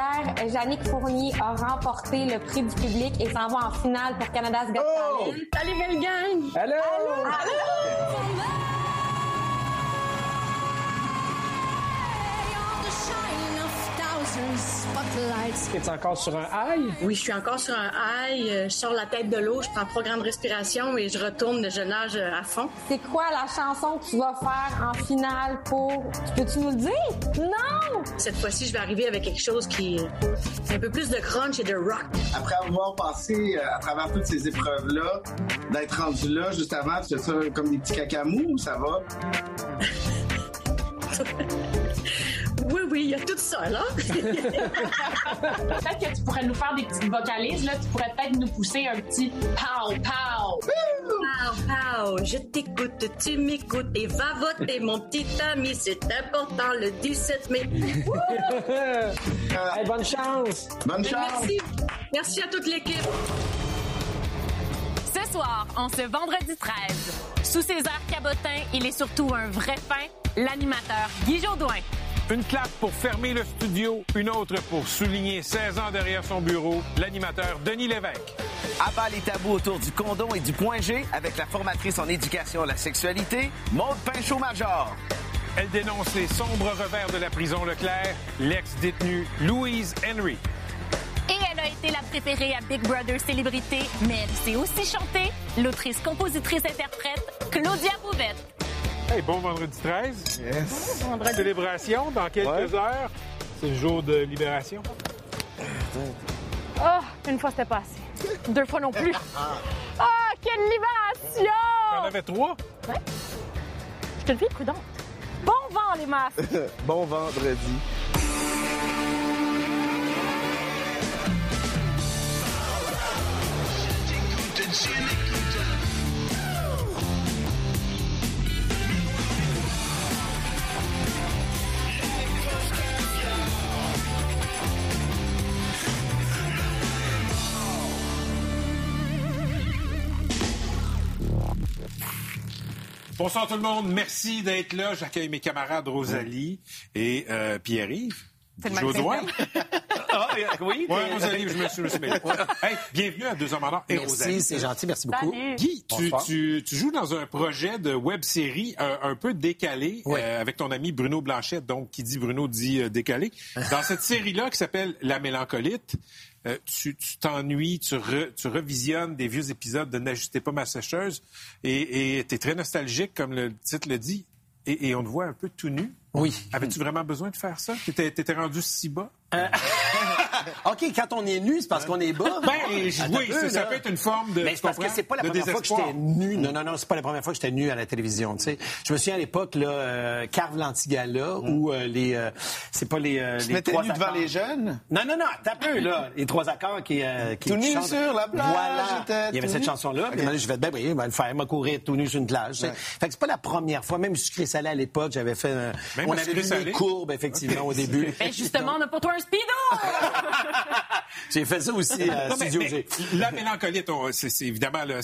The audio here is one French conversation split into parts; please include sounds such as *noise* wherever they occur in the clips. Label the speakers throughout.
Speaker 1: hier, Jannick Fournier a remporté le prix du public et s'en va en finale pour Canada's Got
Speaker 2: Oh!
Speaker 1: Talent. Salut, belle gang!
Speaker 2: Allô?
Speaker 3: Es-tu encore sur un high?
Speaker 4: Oui, je suis encore sur un high. euh, Je sors la tête de l'eau, je prends un programme de respiration et je retourne, je nage euh, à fond.
Speaker 1: C'est quoi la chanson que tu vas faire en finale pour... Peux-tu nous le dire? Non!
Speaker 4: Cette fois-ci, je vais arriver avec quelque chose qui est un peu plus de crunch et de rock.
Speaker 2: Après avoir passé euh, à travers toutes ces épreuves-là, d'être rendu là juste avant, tu fais ça comme des petits cacamous ou ça va? *laughs* *laughs*
Speaker 4: Oui, oui, il y a tout ça, là. *laughs*
Speaker 5: Peut-être que tu pourrais nous faire des petites vocalises, là. Tu pourrais peut-être nous pousser un petit pow, pow.
Speaker 4: Pow, pow, je t'écoute, tu m'écoutes et va voter, mon petit ami. C'est important le 17 mai. *laughs*
Speaker 3: Hey, bonne chance!
Speaker 2: Bonne chance!
Speaker 4: Merci. Merci à toute l'équipe.
Speaker 6: Ce soir, en ce vendredi 13, sous ses airs cabotins, il est surtout un vrai fin, l'animateur Guy Jodoin.
Speaker 7: Une clap pour fermer le studio, une autre pour souligner 16 ans derrière son bureau, l'animateur Denis Lévesque.
Speaker 8: Abat les tabous autour du condom et du point G avec la formatrice en éducation à la sexualité, Maude Pinchot-Major.
Speaker 7: Elle dénonce les sombres revers de la prison Leclerc, l'ex-détenue Louise Henry.
Speaker 6: La préférée à Big Brother Célébrité, mais elle sait aussi chanter, l'autrice, compositrice, interprète Claudia Bouvette.
Speaker 7: Hey, bon vendredi 13.
Speaker 2: Yes!
Speaker 7: Célébration dans quelques
Speaker 8: Ouais.
Speaker 7: heures. C'est le jour de libération.
Speaker 5: Oh, une fois, c'était pas assez. Deux fois non plus. *laughs* Oh, quelle libération!
Speaker 7: T'en avais trois?
Speaker 5: Je te le fais prudente. Bon vent, les masques! *laughs*
Speaker 8: Bon vendredi.
Speaker 7: Bonsoir tout le monde, merci d'être là. J'accueille mes camarades Rosalie et euh, Pierre-Yves.
Speaker 6: C'est le même
Speaker 7: Jodoin. *laughs*
Speaker 8: Ah, oui,
Speaker 7: Ouais, Rosalie, je me suis, je me suis mêlé. Hey, bienvenue à Deux Hommes en Or et Rosalie.
Speaker 9: Merci, c'est gentil, merci beaucoup.
Speaker 5: Salut!
Speaker 7: Guy, tu,
Speaker 9: Bonsoir.
Speaker 7: tu, tu joues dans un projet de web série un, un peu décalé
Speaker 9: Oui.
Speaker 7: euh, avec ton ami Bruno Blanchet. Donc, qui dit Bruno dit euh, décalé. Dans cette série-là qui s'appelle La Mélancolite, euh, tu t'ennuies, tu, re- tu revisionnes des vieux épisodes de N'ajustez pas ma sécheuse et tu es très nostalgique, comme le titre le dit, et, et on te voit un peu tout nu.
Speaker 9: Oui.
Speaker 7: Avais-tu vraiment besoin de faire ça? T'étais étais rendu si bas? *laughs* *laughs*
Speaker 9: OK, quand on est nu, c'est parce qu'on est bas.
Speaker 7: Ben, je-
Speaker 9: Attends
Speaker 7: oui,
Speaker 9: peu,
Speaker 7: ça,
Speaker 9: là.
Speaker 7: peut être une forme de.
Speaker 9: Mais c'est parce que c'est pas la première fois que j'étais nu. Non, non, non, c'est pas la première fois que j'étais nu à la télévision. Tu sais, je me souviens à l'époque là, euh, Carve l'Antigala où euh, les, euh, c'est pas les, euh, les trois
Speaker 2: nu devant les jeunes?
Speaker 9: Non, non, non, t'as peu là, les trois accords qui, euh, qui
Speaker 2: Tout nu
Speaker 9: chantent.
Speaker 2: sur la plage,
Speaker 9: Voilà. Il y avait cette chanson-là. Puis maintenant, je vais ben oui, ben, le faire, me courir tout nu sur une plage. tu sais. Fait que c'est pas la première fois. Même sucré salé à l'époque, j'avais fait. on avait vu des courbes effectivement au début. *laughs*
Speaker 6: Ben justement, on a pour toi un speedo! *laughs*
Speaker 9: J'ai fait ça aussi à
Speaker 7: Non,
Speaker 9: Studio
Speaker 7: mais
Speaker 9: G.
Speaker 7: la mélancolie, c'est évidemment là,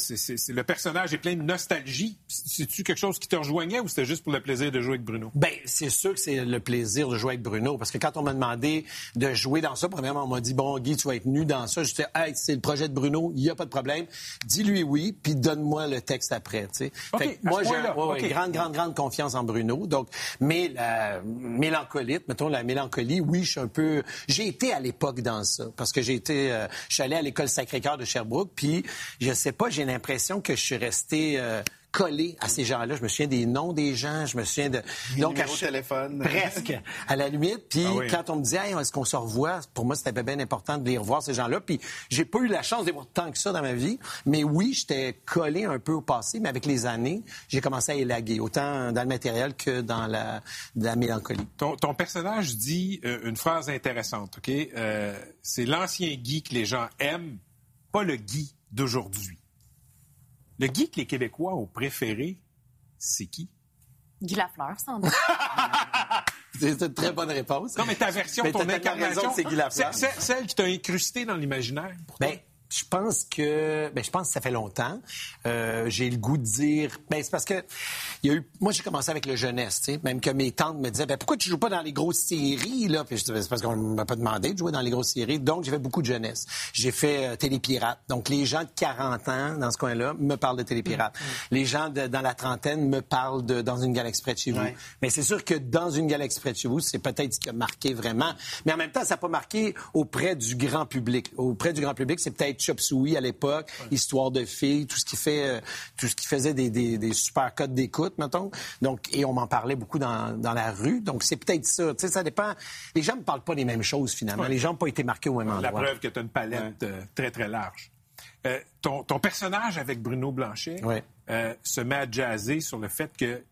Speaker 7: le personnage est plein de nostalgie. C'est-tu quelque chose qui te rejoignait ou c'était juste pour le plaisir de jouer avec Bruno?
Speaker 9: Ben, c'est sûr que c'est le plaisir de jouer avec Bruno. Parce que quand on m'a demandé de jouer dans ça, premièrement, on m'a dit, bon, Guy, tu vas être nu dans ça. Je disais, hey, c'est le projet de Bruno, il n'y a pas de problème. Dis-lui oui, puis donne-moi le texte après, Fait que moi, j'ai ouais, grande, grande, grande confiance en Bruno. Donc, mais la mélancolite, mettons la mélancolie, oui, je suis un peu... J'ai été à l'époque dans ça. Parce que j'ai été... euh, je suis allé à l'école Sacré-Cœur de Sherbrooke, puis je sais pas, j'ai l'impression que je suis resté... euh, collé à ces gens-là. Je me souviens des noms des gens, je me souviens de... Donc, à
Speaker 2: téléphone.
Speaker 9: Presque, à la limite. Puis
Speaker 7: Ah oui.
Speaker 9: quand on me dit, hey, est-ce qu'on se revoit? Pour moi, c'était bien important de les revoir, ces gens-là. Puis j'ai pas eu la chance de les voir tant que ça dans ma vie. Mais oui, j'étais collé un peu au passé, mais avec les années, j'ai commencé à élaguer, autant dans le matériel que dans la, la mélancolie.
Speaker 7: Ton, ton personnage dit euh, une phrase intéressante, OK? Euh, c'est l'ancien Guy que les gens aiment, pas le Guy d'aujourd'hui. Le Guy que les Québécois ont préféré, c'est qui?
Speaker 6: Guy Lafleur, sans doute. *laughs*
Speaker 9: C'est une très bonne réponse.
Speaker 7: Non, mais ta version,
Speaker 9: Mais
Speaker 7: ton incarnation,
Speaker 9: raison que c'est Guy Lafleur.
Speaker 7: c'est- celle qui t'a incrusté dans l'imaginaire. pour toi.
Speaker 9: Ben, Je pense que, ben, je pense que ça fait longtemps. Euh, j'ai le goût de dire, ben, c'est parce que il y a eu, moi j'ai commencé avec le jeunesse, tu sais, même que mes tantes me disaient, ben, pourquoi tu joues pas dans les grosses séries là? Puis je disais, c'est parce qu'on m'a pas demandé de jouer dans les grosses séries, donc j'ai fait beaucoup de jeunesse. J'ai fait euh, Télépirate, donc les gens de 40 ans dans ce coin-là me parlent de Télépirate. Les gens de- dans la trentaine me parlent de Dans une galaxie près de chez vous.
Speaker 2: Ouais.
Speaker 9: Mais c'est sûr que Dans une galaxie près de chez vous, c'est peut-être ce qui a marqué vraiment. Mais en même temps, ça n'a pas marqué auprès du grand public. Auprès du grand public, c'est peut-être Chop Suey à l'époque, Histoire de filles, tout ce qui fait, euh, tout ce qui faisait des, des, des super codes d'écoute, mettons. Donc, et on m'en parlait beaucoup dans, dans la rue. Donc, c'est peut-être ça. Tu sais, ça dépend. Les gens ne parlent pas des mêmes choses, finalement. Les gens n'ont pas été marqués au même
Speaker 7: La
Speaker 9: endroit.
Speaker 7: preuve que tu as une palette euh, très, très large. Euh, ton, ton personnage avec Bruno Blanchet euh, se met à jazzer sur le fait que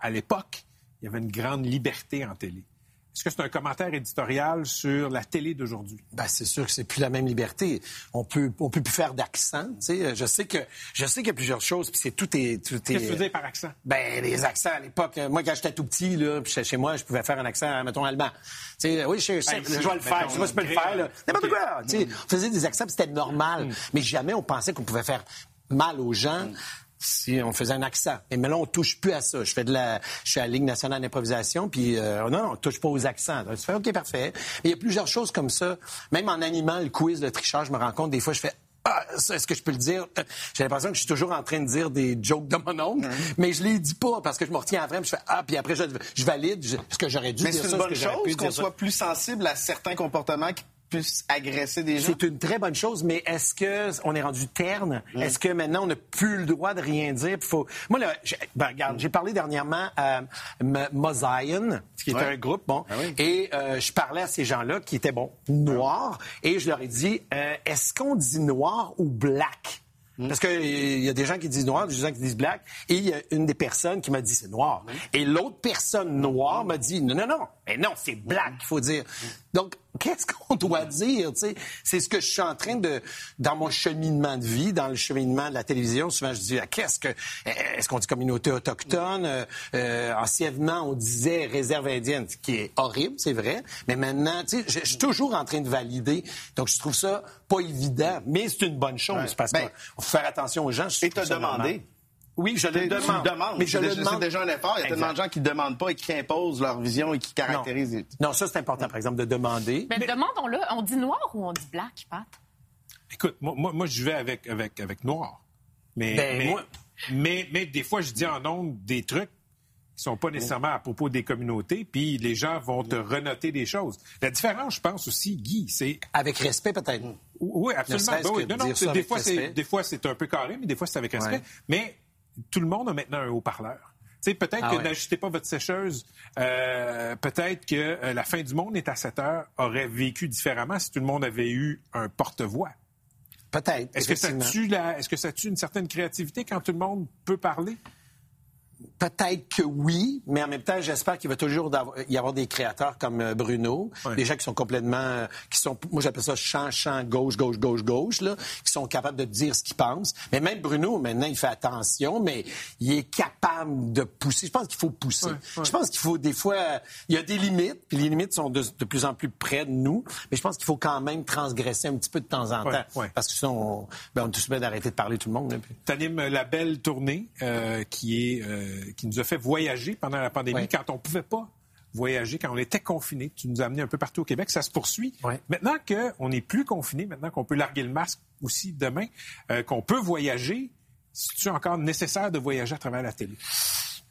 Speaker 7: à l'époque, il y avait une grande liberté en télé. Est-ce que c'est un commentaire éditorial sur la télé d'aujourd'hui?
Speaker 9: Ben, c'est sûr que c'est plus la même liberté. On peut, on peut plus faire d'accent. Tu sais, je sais que, je sais qu'il y a plusieurs choses. Puis c'est tout est, tout est.
Speaker 7: Qu'est-ce que tu veux dire par accent?
Speaker 9: Ben, les accents à l'époque. euh, Moi, quand j'étais tout petit, là, puis j'étais chez moi, je pouvais faire un accent, mettons, allemand. Tu sais, oui, je sais,
Speaker 7: Ben,
Speaker 9: je vais le faire. Je sais pas si je peux le faire, là. N'importe quoi. Tu sais, on faisait des accents, puis c'était normal. Mais jamais on pensait qu'on pouvait faire mal aux gens. Si on faisait un accent. Et mais là, on touche plus à ça. Je fais de la, je suis à la Ligue nationale d'improvisation, puis euh, non, on touche pas aux accents. Tu fais, OK, parfait. Mais il y a plusieurs choses comme ça. Même en animant le quiz de tricheur, je me rends compte, des fois, je fais, ah, est-ce que je peux le dire? Euh, J'ai l'impression que je suis toujours en train de dire des jokes de mon oncle, mais je les dis pas parce que je me retiens après, puis je fais, ah, puis après, je, je valide je- ce que j'aurais dû
Speaker 2: Mais
Speaker 9: dire
Speaker 2: c'est
Speaker 9: ça,
Speaker 2: une bonne chose qu'on soit plus sensible à certains comportements qui agresser des gens?
Speaker 9: C'est une très bonne chose, mais est-ce que on est rendu terne? Est-ce que maintenant on n'a plus le droit de rien dire? Faut... Moi, là, j'ai- ben, regarde, j'ai parlé dernièrement à Mosaïen, qui était
Speaker 2: Ouais.
Speaker 9: un groupe, bon,
Speaker 2: Ah oui.
Speaker 9: et euh, je parlais à ces gens-là qui étaient bon noirs, et je leur ai dit, euh, est-ce qu'on dit noir ou black? Parce qu'il y a des gens qui disent noir, des gens qui disent black, et il y a une des personnes qui m'a dit c'est noir. Et l'autre personne noire m'a dit non, non, non, mais non, c'est black, il faut dire. Donc, qu'est-ce qu'on doit dire, tu sais? C'est ce que je suis en train de, dans mon cheminement de vie, dans le cheminement de la télévision, souvent je dis, ah, qu'est-ce que, est-ce qu'on dit communauté autochtone? Euh, euh, anciennement, on disait réserve indienne, ce qui est horrible, c'est vrai. Mais maintenant, tu sais, je je suis toujours en train de valider. Donc, je trouve ça pas évident, mais c'est une bonne chose parce
Speaker 2: Ben,
Speaker 9: qu'il faut faire attention aux gens. je
Speaker 2: Et demandé.
Speaker 9: normal. Oui, je le demande.
Speaker 2: demandes.
Speaker 9: Mais je le
Speaker 2: déjà-
Speaker 9: demande.
Speaker 2: C'est déjà un effort. Il y a tellement de gens qui ne demandent pas et qui imposent leur vision et qui caractérisent. les-
Speaker 9: Non, ça, c'est important, par exemple, de demander.
Speaker 5: Ben, demandons-le, on dit noir ou on dit black, Pat?
Speaker 7: Écoute, moi, moi, moi, je vais avec, avec, avec noir. Mais,
Speaker 9: Ben,
Speaker 7: mais,
Speaker 9: moi-
Speaker 7: mais, mais des fois, je dis en ondes des trucs qui sont pas nécessairement à propos des communautés, puis les gens vont te renoter des choses. La différence, je pense aussi, Guy, c'est
Speaker 9: Avec respect, peut-être.
Speaker 7: Oui, absolument. Ben oui. Non, non, des, fois, des fois, c'est un peu carré, mais des fois, c'est avec respect.
Speaker 9: Ouais.
Speaker 7: Mais tout le monde a maintenant un haut-parleur. Peut-être
Speaker 9: Ah
Speaker 7: que
Speaker 9: ouais.
Speaker 7: n'ajustez pas votre sécheuse, euh, peut-être que euh, la fin du monde est à 7 heures aurait vécu différemment si tout le monde avait eu un porte-voix.
Speaker 9: Peut-être.
Speaker 7: Est-ce que, ça
Speaker 9: effectivement.
Speaker 7: tue la, est-ce que ça tue une certaine créativité quand tout le monde peut parler?
Speaker 9: Peut-être que oui, mais en même temps, j'espère qu'il va toujours y avoir des créateurs comme euh, Bruno, des gens qui sont complètement, euh, qui sont, moi j'appelle ça champ, champ, gauche, gauche, gauche, gauche, là, qui sont capables de dire ce qu'ils pensent. Mais même Bruno, maintenant, il fait attention, mais il est capable de pousser. Je pense qu'il faut pousser. Je pense qu'il faut des fois, euh, il y a des limites, puis les limites sont de, de plus en plus près de nous, mais je pense qu'il faut quand même transgresser un petit peu de temps en temps, parce que sinon, on, ben, on est tous d'arrêter de parler tout le monde.
Speaker 7: Tu animes la belle tournée euh, qui, est, euh, qui nous a fait voyager pendant la pandémie
Speaker 9: Ouais.
Speaker 7: quand on pouvait pas voyager, quand on était confiné. Tu nous as amené un peu partout au Québec. Ça se poursuit.
Speaker 9: Ouais.
Speaker 7: Maintenant qu'on n'est plus confiné, maintenant qu'on peut larguer le masque aussi demain, euh, qu'on peut voyager, c'est-tu encore nécessaire de voyager à travers la télé?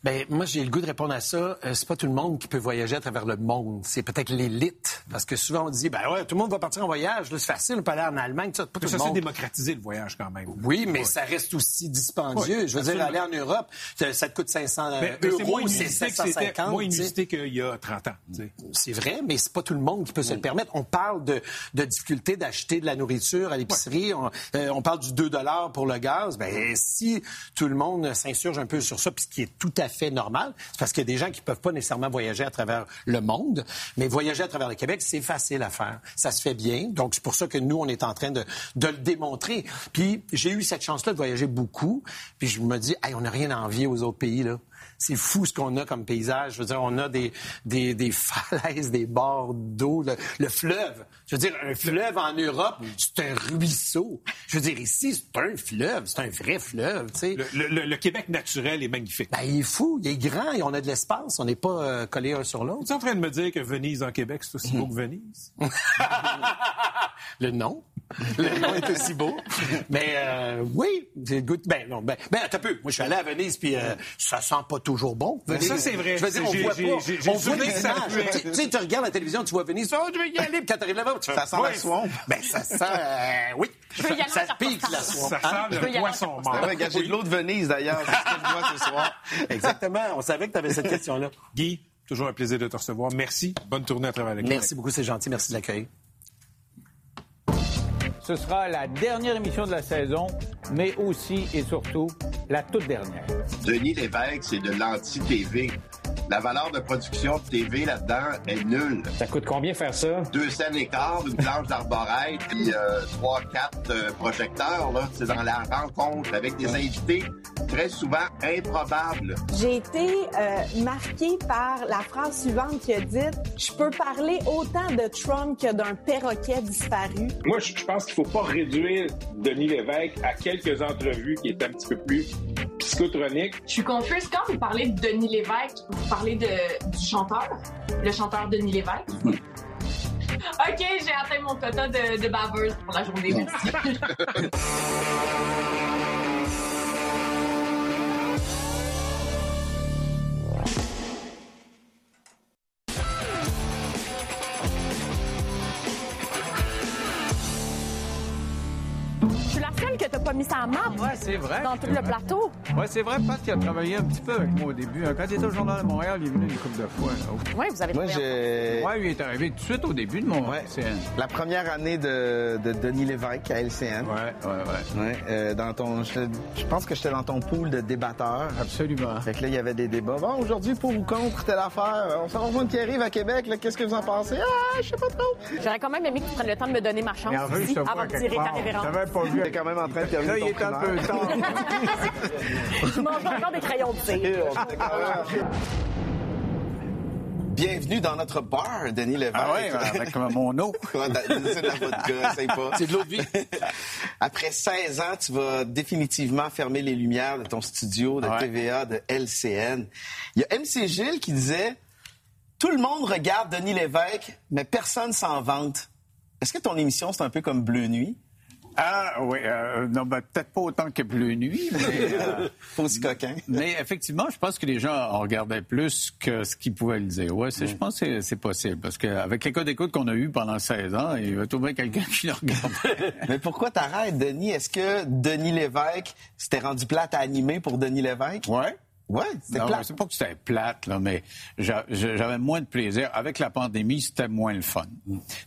Speaker 9: Ben moi j'ai le goût de répondre à ça. Euh, c'est pas tout le monde qui peut voyager à travers le monde. C'est peut-être l'élite, parce que souvent on dit ben ouais tout le monde va partir en voyage. Là, c'est facile, on peut aller en Allemagne, ça, pas tout
Speaker 7: Ça
Speaker 9: monde.
Speaker 7: démocratisé le voyage quand même.
Speaker 9: Oui, mais ça reste aussi dispendieux.
Speaker 7: Ouais,
Speaker 9: je veux dire, aller en Europe, ça, te coûte 500
Speaker 7: Mais- mais c'est
Speaker 9: euros,
Speaker 7: moins
Speaker 9: c'est
Speaker 7: inusité que c'était-
Speaker 9: 750.
Speaker 7: moins
Speaker 9: tu sais.
Speaker 7: inusité qu'il y a 30 ans.
Speaker 9: C'est vrai, mais c'est pas tout le monde qui peut se le permettre. On parle de, de difficulté d'acheter de la nourriture à l'épicerie. On, euh, on parle du 2 pour le gaz. Ben, si tout le monde s'insurge un peu sur ça, puis ce qui est tout à fait normal, c'est parce qu'il y a des gens qui peuvent pas nécessairement voyager à travers le monde. Mais voyager à travers le Québec, c'est facile à faire. Ça se fait bien. Donc, c'est pour ça que nous, on est en train de, de le démontrer. Puis, j'ai eu cette chance-là de voyager beaucoup. Puis, je me dis, hey, on n'a rien à envier aux autres pays, là. C'est fou ce qu'on a comme paysage. Je veux dire, on a des, des, des falaises, des bords d'eau, le, le fleuve. Je veux dire, un fleuve en Europe, c'est un ruisseau. Je veux dire, ici, c'est un fleuve, c'est un vrai fleuve, tu sais.
Speaker 7: Le, le- le Québec naturel est magnifique.
Speaker 9: Ben, il est fou, il est grand et on a de l'espace. On n'est pas euh, collés un sur l'autre.
Speaker 7: Tu es en train de me dire que Venise en Québec, c'est aussi beau que Venise? *laughs*
Speaker 9: Le nom? Le nom est aussi beau. Mais euh, oui, c'est de- Ben non, ben, ben un peu. Moi, je suis allé à Venise, puis euh, ça sent pas toujours bon.
Speaker 7: Ben,
Speaker 9: Venise.
Speaker 7: ça, c'est vrai.
Speaker 9: Je veux dire, on voit pas. On voit des images. Tu sais, tu regardes la télévision, tu vois Venise, oh, je vais y aller, puis quand t'arrives là-bas, tu fais,
Speaker 2: Ça sent la swamp.
Speaker 9: Ben, ça sent, euh, oui.
Speaker 5: veux y aller
Speaker 9: ça pique la swamp.
Speaker 7: Ça
Speaker 9: Hein?
Speaker 7: sent
Speaker 5: y
Speaker 7: le poisson mort.
Speaker 2: J'ai de l'eau de Venise d'ailleurs, ce que je vois ce soir.
Speaker 9: Exactement. On savait que tu avais cette question-là.
Speaker 7: Guy, toujours un plaisir de te recevoir. Merci. Bonne tournée à travers le Québec.
Speaker 9: Merci beaucoup, c'est gentil. Merci de l'accueil.
Speaker 10: Ce sera la dernière émission de la saison, mais aussi et surtout la toute dernière.
Speaker 11: Denis Lévesque, c'est de l'anti-TV. La valeur de production de TV là-dedans est nulle.
Speaker 3: Ça coûte combien faire ça?
Speaker 11: Deux scènes et quart, une planche d'arborète, puis euh, trois, quatre euh, projecteurs. Là, c'est dans la rencontre avec des invités très souvent improbables.
Speaker 1: J'ai été euh, marquée par la phrase suivante qui a dit Je peux parler autant de Trump que d'un perroquet disparu.
Speaker 12: Moi, je je pense qu'il faut pas réduire Denis Lévesque à quelques entrevues qui est un petit peu plus psychotroniques.
Speaker 5: Je suis confuse. Quand vous parlez de Denis Lévesque, vous parlez de, du chanteur, le chanteur Denis Lévesque. *laughs* OK, j'ai atteint mon quota de, de baveuse pour la journée. Merci.
Speaker 1: Je suis la seule que t'as pas mis sa map
Speaker 10: Ouais, c'est vrai.
Speaker 1: dans tout le plateau.
Speaker 10: Ouais, c'est vrai, Pat qui a travaillé un petit peu avec moi au début. hein. Quand il était au Journal de Montréal, il est venu une couple de fois.
Speaker 1: Oui, vous avez
Speaker 2: Moi, j'ai
Speaker 10: Ouais, lui il est arrivé tout de suite au début de mon
Speaker 2: Ouais.
Speaker 10: CN.
Speaker 2: la première année de, de Denis Lévesque à LCN.
Speaker 10: Ouais, ouais, ouais.
Speaker 2: Ouais, euh, dans ton, je, je pense que j'étais dans ton pool de débatteurs.
Speaker 10: Absolument.
Speaker 2: Fait que là, il y avait des débats. Bon, aujourd'hui, pour ou contre telle affaire, on s'en rejoint qui arrive à Québec, là, qu'est-ce que vous en pensez? Ah, je sais pas trop.
Speaker 1: J'aurais quand même aimé que tu prennes le temps de me donner ma chance ici avant de tirer ta révérence.
Speaker 10: J'avais pas vu.
Speaker 2: T'es quand même en train de terminer
Speaker 10: Là, il est un peu tard. *laughs* *laughs*
Speaker 1: Je mange encore des crayons de.
Speaker 2: Bienvenue dans notre bar, Denis Lévesque.
Speaker 10: Ah ouais, avec mon eau. *laughs*
Speaker 2: Ouais, C'est de la vodka, pas.
Speaker 9: C'est de l'eau de vie. *laughs*
Speaker 2: Après 16 ans, tu vas définitivement fermer les lumières de ton studio de
Speaker 10: Ouais.
Speaker 2: TVA, de LCN. Il y a MC Gilles qui disait Tout le monde regarde Denis Lévesque, mais personne s'en vante. Est-ce que ton émission, c'est un peu comme Bleu Nuit?
Speaker 10: Ah oui, euh, non, ben, peut-être pas autant que Bleu Nuit, mais, *laughs* euh,
Speaker 2: coquin.
Speaker 10: mais effectivement, je pense que les gens en regardaient plus que ce qu'ils pouvaient le dire. Ouais, c'est, je pense que c'est, possible, parce qu'avec les codes d'écoute qu'on a eu pendant 16 ans, il va trouver quelqu'un qui le regardait. *laughs*
Speaker 2: Mais pourquoi t'arrêtes, Denis? Est-ce que Denis Lévesque s'était rendu plate à animer pour Denis Lévesque?
Speaker 10: ouais.
Speaker 2: C'était plate.
Speaker 10: c'est pas que c'était plate, là, mais j'a- j'avais moins de plaisir. Avec la pandémie, c'était moins le fun.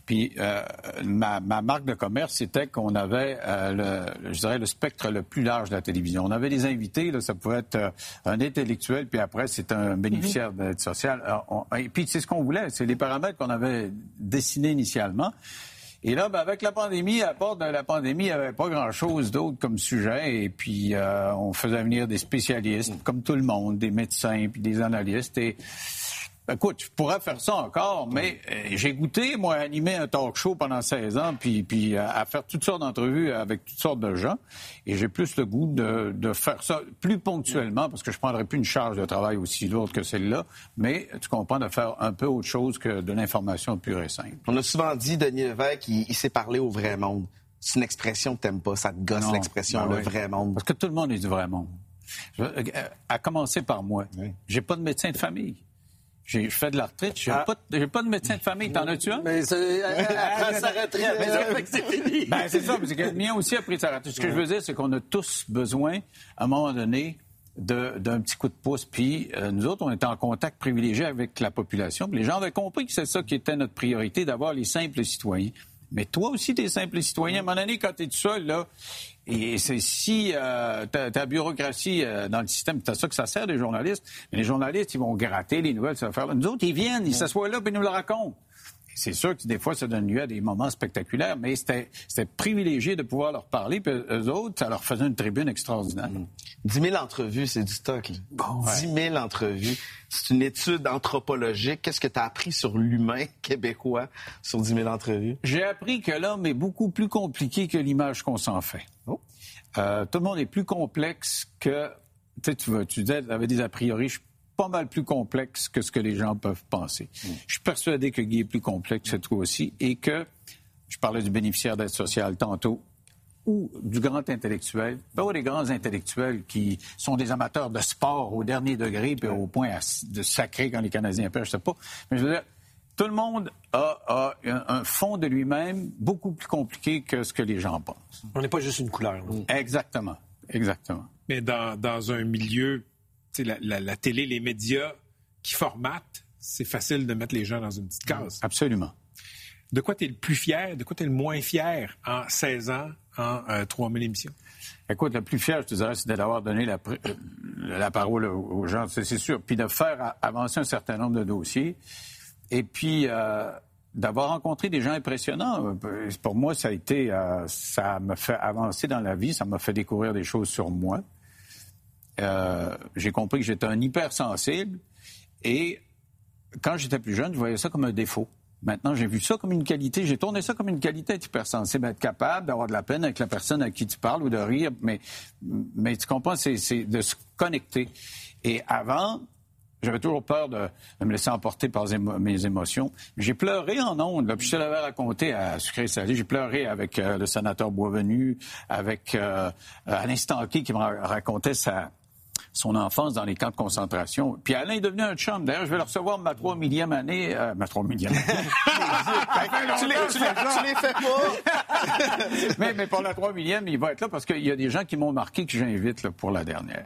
Speaker 10: Puis euh, ma, ma marque de commerce, c'était qu'on avait, euh, le, je dirais, le spectre le plus large de la télévision. On avait des invités, là, ça pouvait être euh, un intellectuel, puis après, c'est un bénéficiaire d'aide sociale. Alors, on- et puis, c'est ce qu'on voulait. C'est les paramètres qu'on avait dessinés initialement. Et là, ben, avec la pandémie, à part de la pandémie, il n'y avait pas grand-chose d'autre comme sujet. Et puis, euh, on faisait venir des spécialistes, comme tout le monde, des médecins, puis des analystes. Et Écoute, je pourrais faire ça encore, mais euh, j'ai goûté, moi, à animer un talk show pendant 16 ans, puis, puis à, à faire toutes sortes d'entrevues avec toutes sortes de gens. Et j'ai plus le goût de, de faire ça plus ponctuellement, parce que je ne prendrais plus une charge de travail aussi lourde que celle-là. Mais tu comprends de faire un peu autre chose que de l'information pure et simple.
Speaker 2: On a souvent dit, Denis Lévesque, il, il sait parler au vrai monde. C'est une expression que t'aimes pas, ça te gosse l'expression,
Speaker 10: Ben
Speaker 2: le
Speaker 10: oui.
Speaker 2: vrai monde.
Speaker 10: Parce que tout le monde est du vrai monde. Je- euh, à commencer par moi. J'ai pas de médecin de famille. J'ai- Je fais de la retraite, j'ai
Speaker 9: Ah.
Speaker 10: pas, j'ai pas de médecin de famille. T'en as-tu un?
Speaker 9: Mais c'est- prend sa retraite. Mais c'est fini. *laughs*
Speaker 10: Ben, c'est ça, parce que le mien aussi a pris sa retraite. Ce que je veux dire, c'est qu'on a tous besoin, à un moment donné, de- d'un petit coup de pouce. Puis euh, nous autres, on est en contact privilégié avec la population. Puis les gens avaient compris que c'est ça qui était notre priorité, d'avoir les simples citoyens. Mais toi aussi, t'es simple citoyen. À un moment donné, quand t'es tout seul, là, et c'est si euh, ta, bureaucratie euh, dans le système, c'est ça que ça sert, les journalistes. Mais les journalistes, ils vont gratter les nouvelles, ça va faire. Nous autres, ils viennent, ils s'assoient là, puis ils nous le racontent. C'est sûr que des fois, ça donne lieu à des moments spectaculaires, mais c'était privilégié de pouvoir leur parler. Puis eux autres, ça leur faisait une tribune extraordinaire.
Speaker 2: 10 000 entrevues, c'est du stock. là. 10 000 entrevues. C'est une étude anthropologique. Qu'est-ce que tu as appris sur l'humain québécois sur 10 000 entrevues?
Speaker 10: J'ai appris que l'homme est beaucoup plus compliqué que l'image qu'on s'en fait. Euh, tout le monde est plus complexe que... Tu sais, tu, disais, tu avais des a priori, je pas mal plus complexe que ce que les gens peuvent penser. Je suis persuadé que Guy est plus complexe que toi aussi et que, je parlais du bénéficiaire d'aide sociale tantôt, ou du grand intellectuel, pas des grands intellectuels qui sont des amateurs de sport au dernier degré, puis au point de sacrer quand les Canadiens perdent, je sais pas. Mais je veux dire, tout le monde a, a un, un fond de lui-même beaucoup plus compliqué que ce que les gens pensent.
Speaker 9: On n'est pas juste une couleur. là.
Speaker 10: Exactement. Exactement.
Speaker 7: Mais dans, dans un milieu, la, la- la télé, les médias qui formatent, c'est facile de mettre les gens dans une petite case.
Speaker 10: Absolument.
Speaker 7: De quoi tu es le plus fier, de quoi tu es le moins fier en 16 ans, en euh, 3000 émissions?
Speaker 10: Écoute, le plus fier, je te dirais, c'est d'avoir donné la, euh, la parole aux gens, c'est sûr. Puis de faire avancer un certain nombre de dossiers. Et puis euh, d'avoir rencontré des gens impressionnants. Euh, Pour moi, ça a été, euh, ça m'a fait avancer dans la vie, ça m'a fait découvrir des choses sur moi. Euh, J'ai compris que j'étais un hypersensible. Et quand j'étais plus jeune, je voyais ça comme un défaut. Maintenant, j'ai vu ça comme une qualité. J'ai tourné ça comme une qualité, être hypersensible, être capable d'avoir de la peine avec la personne à qui tu parles ou de rire. Mais, mais tu comprends, c'est de se connecter. Et avant, j'avais toujours peur de, me laisser emporter par mes émotions. J'ai pleuré en ondes. Là, je te l'avais raconté à Sucré Salé. J'ai pleuré avec euh, le sénateur Boisvenu, avec euh, Alain Stanquet qui me ra- racontait sa, son enfance dans les camps de concentration. Puis Alain est devenu un chum. D'ailleurs, je vais le recevoir ma trois millième année. euh, ma trois millième année. *laughs*
Speaker 2: tu, les, tu, les, tu les fais pas? *laughs*
Speaker 10: mais, mais pour la trois millième, il va être là parce qu'il y a des gens qui m'ont marqué que j'invite là, pour la dernière.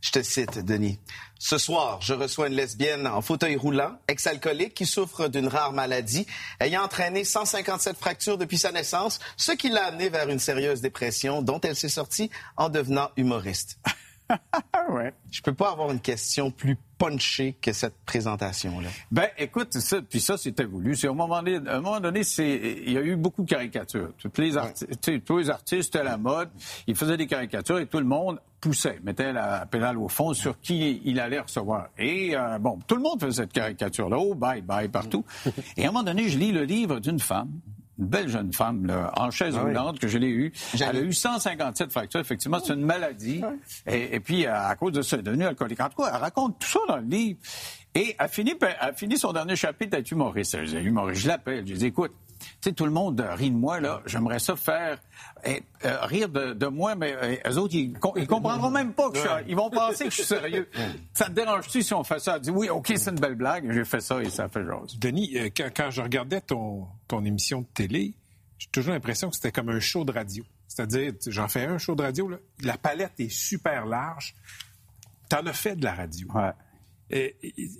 Speaker 2: Je te cite, Denis. Ce soir, je reçois une lesbienne en fauteuil roulant, ex-alcoolique, qui souffre d'une rare maladie, ayant entraîné 157 fractures depuis sa naissance, ce qui l'a amenée vers une sérieuse dépression dont elle s'est sortie en devenant humoriste. *laughs*
Speaker 10: ouais.
Speaker 2: Je peux pas avoir une question plus punchée que cette présentation-là.
Speaker 10: Ben, écoute, ça, puis ça, c'était voulu. C'est au moment donné, à un moment donné, c'est, il y a eu beaucoup de caricatures. Toutes les arti- tous les artistes à la mode, ils faisaient des caricatures et tout le monde poussait, mettait la pédale au fond sur qui il allait recevoir. Et euh, bon, tout le monde faisait cette caricature-là, oh bye bye partout. *laughs* Et à un moment donné, je lis le livre d'une femme. Une belle jeune femme, là, en chaise
Speaker 2: Ah oui.
Speaker 10: roulante, que je l'ai eue. Elle a eu 157 fractures. Effectivement, c'est une maladie. Et, et puis, à, à cause de ça, elle est devenue alcoolique. En tout cas, elle raconte tout ça dans le livre. Et elle finit, par- elle finit son dernier chapitre à humoriste. Elle humoriste, je l'appelle. Je dis, écoute, tu sais, tout le monde rit de moi, là. J'aimerais ça faire eh, euh, rire de, de moi, mais euh, eux autres, ils, com- ils comprendront même pas que je suis... Ils vont penser que je suis sérieux. Ça te dérange-tu si on fait ça? Elle dit, oui, OK, c'est une belle blague. J'ai fait ça et ça fait genre.
Speaker 7: Denis, euh, quand, quand je regardais ton, ton émission de télé, j'ai toujours l'impression que c'était comme un show de radio. C'est-à-dire, j'en fais un show de radio, là, la palette est super large. T'en as fait de la radio.
Speaker 10: Ouais.
Speaker 7: Et-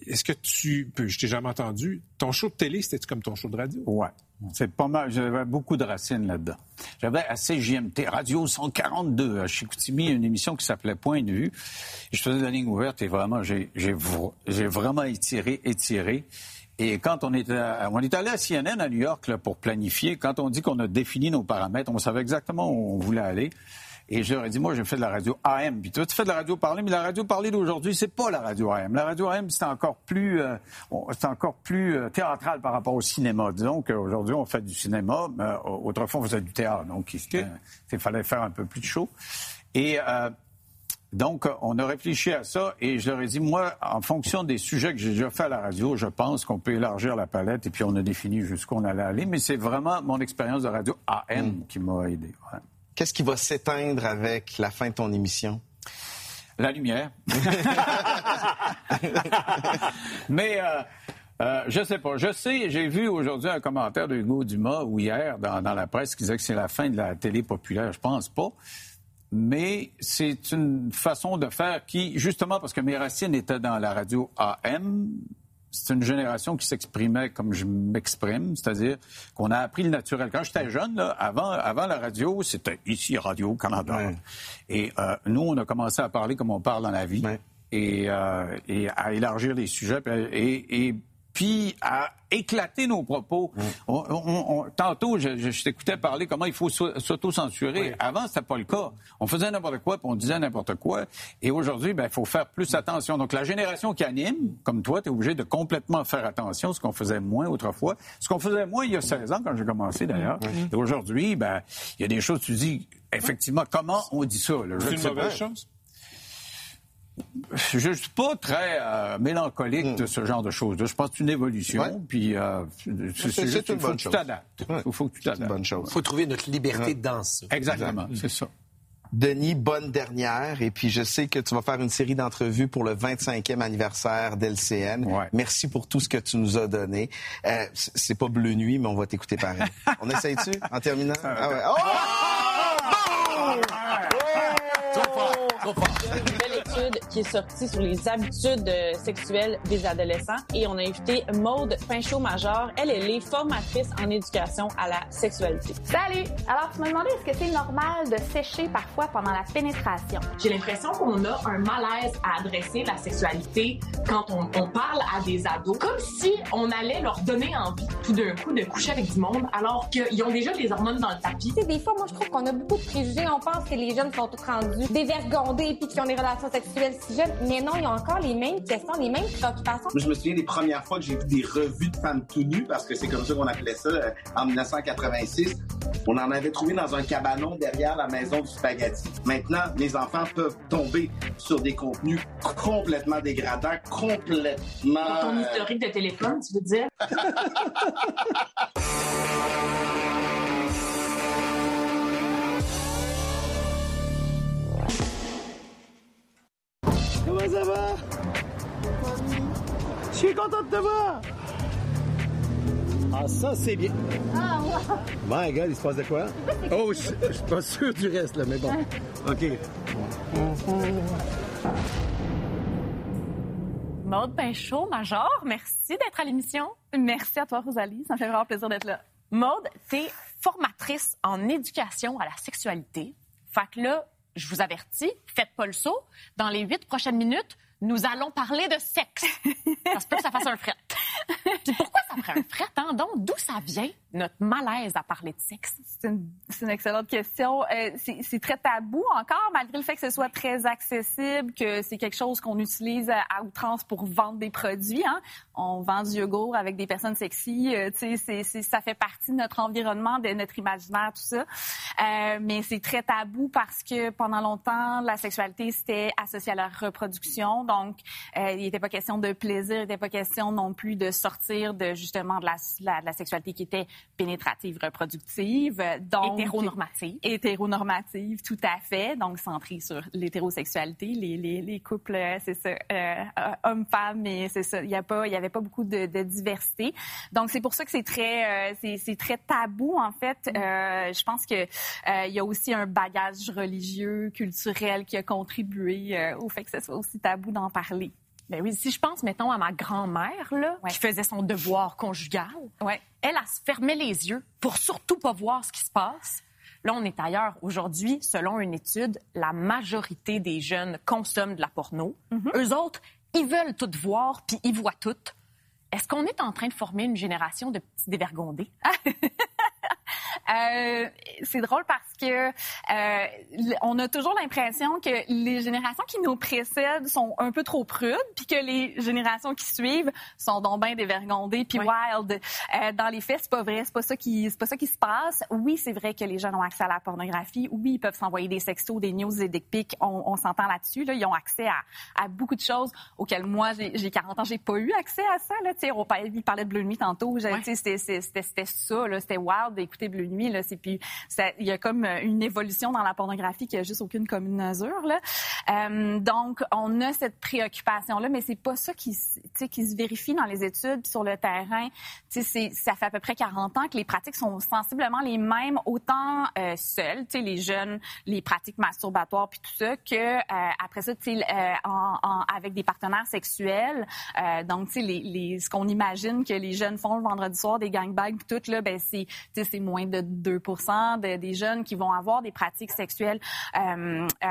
Speaker 7: Est-ce que tu, peu- je t'ai jamais entendu, ton show de télé, c'était comme ton show de radio?
Speaker 10: Ouais. C'est pas mal. J'avais beaucoup de racines là-dedans. J'avais à CJMT, Radio 142, à Chicoutimi, une émission qui s'appelait Point de vue. Je faisais la ligne ouverte et vraiment, j'ai j'ai vr- j'ai vraiment étiré, étiré. Et quand on était, on est allé à CNN à New York là, pour planifier, quand on dit qu'on a défini nos paramètres, on savait exactement où on voulait aller. Et je leur ai dit, moi, je fais de la radio AM. Puis toi, tu fais de la radio parlée, mais la radio parlée d'aujourd'hui, c'est pas la radio AM. La radio AM, c'est encore plus, euh, c'est encore plus euh, théâtral par rapport au cinéma. Disons qu'aujourd'hui, on fait du cinéma, mais euh, autrefois, on faisait du théâtre. Donc, il c'était- il fallait faire un peu plus de show. Et euh, donc, on a réfléchi à ça et je leur ai dit, moi, en fonction des sujets que j'ai déjà fait à la radio, je pense qu'on peut élargir la palette et puis on a défini jusqu'où on allait aller. Mais c'est vraiment mon expérience de radio AM qui m'a aidé. ouais.
Speaker 2: Qu'est-ce qui va s'éteindre avec la fin de ton émission?
Speaker 10: La lumière. *laughs* Mais euh, euh, je sais pas. Je sais, j'ai vu aujourd'hui un commentaire de Hugo Dumas ou hier dans, dans la presse qui disait que c'est la fin de la télé populaire. Je pense pas. Mais c'est une façon de faire qui, justement, parce que mes racines étaient dans la radio AM, c'est une génération qui s'exprimait comme je m'exprime, c'est-à-dire qu'on a appris le naturel. Quand j'étais jeune, là, avant, avant la radio, c'était ici Radio-Canada. Et euh, nous, on a commencé à parler comme on parle dans la vie et, euh, et à élargir les sujets. et puis à éclater nos propos. On- on- on- tantôt, je, je- je t'écoutais parler comment il faut s'au- s'auto-censurer. Avant, c'était pas le cas. On faisait n'importe quoi, puis on disait n'importe quoi. Et aujourd'hui, ben, il faut faire plus attention. Donc, la génération qui anime, comme toi, tu es obligé de complètement faire attention, ce qu'on faisait moins autrefois. Ce qu'on faisait moins il y a 16 ans, quand j'ai commencé, d'ailleurs. Et aujourd'hui, ben, il y a des choses, tu dis, effectivement, comment on dit ça?
Speaker 7: C'est
Speaker 10: ne
Speaker 7: une mauvaise chose?
Speaker 10: Je suis pas très euh, mélancolique de ce genre de choses. Je pense que c'est une évolution, puis euh, c'est juste
Speaker 2: une
Speaker 10: faut
Speaker 2: bonne
Speaker 10: que tu
Speaker 2: chose.
Speaker 10: t'adaptes. Il faut que tu t'adaptes.
Speaker 2: bonne chose.
Speaker 9: Il faut trouver notre liberté dans ça.
Speaker 10: Exactement, c'est ça.
Speaker 2: Denis, bonne dernière. Et puis, je sais que tu vas faire une série d'entrevues pour le 25e anniversaire d'LCN. Merci pour tout ce que tu nous as donné. Euh, c'est pas Bleu Nuit, mais on va t'écouter pareil. *laughs* on essaye-tu en terminant? Ah ouais. Oh!
Speaker 13: Étude qui est sortie sur les habitudes euh, sexuelles des adolescents et on a invité Maude Pinchot-Major. Elle, elle est formatrice en éducation à la sexualité.
Speaker 14: Salut! Alors, tu m'as demandé est-ce que c'est normal de sécher parfois pendant la pénétration?
Speaker 5: J'ai l'impression qu'on a un malaise à adresser la sexualité quand on, on parle à des ados, comme si on allait leur donner envie tout d'un coup de coucher avec du monde alors qu'ils ont déjà les hormones dans le tapis.
Speaker 15: Tu sais, des fois, moi, je trouve qu'on a beaucoup de préjugés. On pense que les jeunes sont tous rendus dévergondés puis qu'ils ont des relations sexuelles si. Mais non, ils ont encore les mêmes questions, les mêmes préoccupations.
Speaker 16: Moi, je me souviens des premières fois que j'ai vu des revues de femmes tout nues, parce que c'est comme ça qu'on appelait ça euh, en 1986. On en avait trouvé dans un cabanon derrière la maison du spaghetti. Maintenant, les enfants peuvent tomber sur des contenus complètement dégradants, complètement...
Speaker 5: Dans ton historique de téléphone, tu veux dire? *laughs* *laughs*
Speaker 17: ça va? Je suis content de te voir! Ah, ça, c'est bien.
Speaker 15: Ah,
Speaker 17: My God, il se passe de quoi? *laughs* Oh, je je suis pas sûr du reste, là, mais bon. OK.
Speaker 6: Maude Pinchot, Major, merci d'être à l'émission. Merci à toi, Rosalie. Ça me fait vraiment plaisir d'être là. Maude, t'es formatrice en éducation à la sexualité. Fait que là, je vous avertis, faites pas le saut. Dans les huit prochaines minutes, nous allons parler de sexe. Ça que ça fasse un fret. *laughs* Pourquoi ça ferait un fret? Donc, d'où ça vient, notre malaise à parler de sexe?
Speaker 14: C'est une, excellente question. Euh, c'est très tabou encore, malgré le fait que ce soit très accessible, que c'est quelque chose qu'on utilise à, outrance pour vendre des produits. Hein. On vend du yogourt avec des personnes sexy. euh, ça fait partie de notre environnement, de notre imaginaire, tout ça. Euh, mais c'est très tabou parce que pendant longtemps, la sexualité, c'était associé à la reproduction. Donc, il n'était pas question de plaisir, il n'était pas question non plus de sortir de justement de la, la- de la sexualité qui était pénétrative, reproductive. Donc,
Speaker 6: Hétéronormative.
Speaker 14: Hétéronormative, tout à fait. Donc, centrée sur l'hétérosexualité, les, les, les couples, euh, c'est ça, euh, euh, hommes-femmes, mais c'est ça. Il y a pas, il y avait pas beaucoup de, de diversité. Donc, c'est pour ça que c'est très, euh, c'est, très tabou en fait. Euh, je pense que euh, il y a aussi un bagage religieux, culturel qui a contribué euh, au fait que ce soit aussi tabou d'en parler.
Speaker 6: Ben oui, si je pense, mettons, à ma grand-mère, là, qui faisait son devoir conjugal, elle, elle se fermait les yeux pour surtout pas voir ce qui se passe. Là, on est ailleurs. Aujourd'hui, selon une étude, la majorité des jeunes consomment de la porno. Eux autres, ils veulent tout voir, puis ils voient tout. Est-ce qu'on est en train de former une génération de petits dévergondés? *laughs* *laughs*
Speaker 14: Euh, c'est drôle parce que euh, on a toujours l'impression que les générations qui nous précèdent sont un peu trop prudes, puis que les générations qui suivent sont donc bien dévergondées puis wild. Euh, dans les faits, c'est pas vrai, c'est pas ça qui c'est pas ça qui se passe. Oui, c'est vrai que les jeunes ont accès à la pornographie. Oui, ils peuvent s'envoyer des sextos, des news, des dick pics. On, on s'entend là-dessus. Là, ils ont accès à, à beaucoup de choses auxquelles moi, j'ai j'ai 40 ans, j'ai pas eu accès à ça. Là, on parlait, il parlait de Bleu Nuit tantôt. Sais, C'était ça, c'était wild d'écouter Bleu Nuit. Là, c'est puis il y a comme euh, une évolution dans la pornographie qui a juste aucune commune mesure. Là. Euh, donc, on a cette préoccupation-là, mais c'est pas ça qui, qui se vérifie dans les études sur le terrain. C'est- ça fait à peu près 40 ans que les pratiques sont sensiblement les mêmes, autant euh, les jeunes, les pratiques masturbatoires puis tout ça, que euh, après ça, en, en- avec des partenaires sexuels. Donc, les, les, ce qu'on imagine que les jeunes font le vendredi soir, des gangbangs tout, là, ben c'est, c'est moins de 2 de- des jeunes qui vont avoir des pratiques sexuelles euh, euh,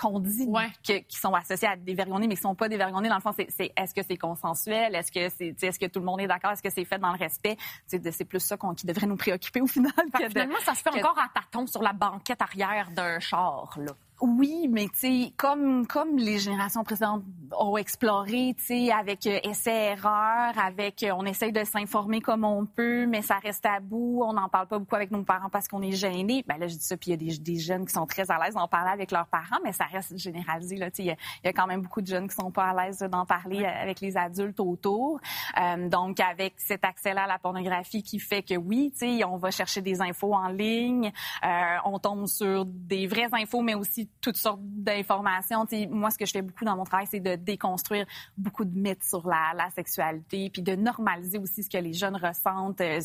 Speaker 14: qu'on dit que, qui sont associés à des vergondés, mais qui sont pas des vergondés. Dans le fond, c'est est-ce que c'est consensuel? Est-ce que c'est, est-ce que tout le monde est d'accord? Est-ce que c'est fait dans le respect? C'est plus ça qu'on- qui devrait nous préoccuper au final.
Speaker 6: Fait
Speaker 14: que de-
Speaker 6: finalement, ça se fait
Speaker 14: que-
Speaker 6: encore à tâtons sur la banquette arrière d'un char, là.
Speaker 14: Oui, mais tu sais, comme comme les générations précédentes ont exploré, tu sais, avec euh, essai-erreur, avec euh, on essaye de s'informer comme on peut, mais ça reste à bout. On n'en parle pas beaucoup avec nos parents parce qu'on est gênés. Ben là, je dis ça, puis il y a des, des jeunes qui sont très à l'aise d'en parler avec leurs parents, mais ça reste généralisé. Là, tu sais, il y, y a quand même beaucoup de jeunes qui sont pas à l'aise d'en parler euh, avec les adultes autour. Euh, donc, avec cet accès-là à la pornographie qui fait que oui, tu sais, on va chercher des infos en ligne, euh, on tombe sur des vraies infos, mais aussi toutes sortes d'informations. Moi, ce que je fais beaucoup dans mon travail, c'est de déconstruire beaucoup de mythes sur la, la sexualité, puis de normaliser aussi ce que les jeunes ressentent, euh,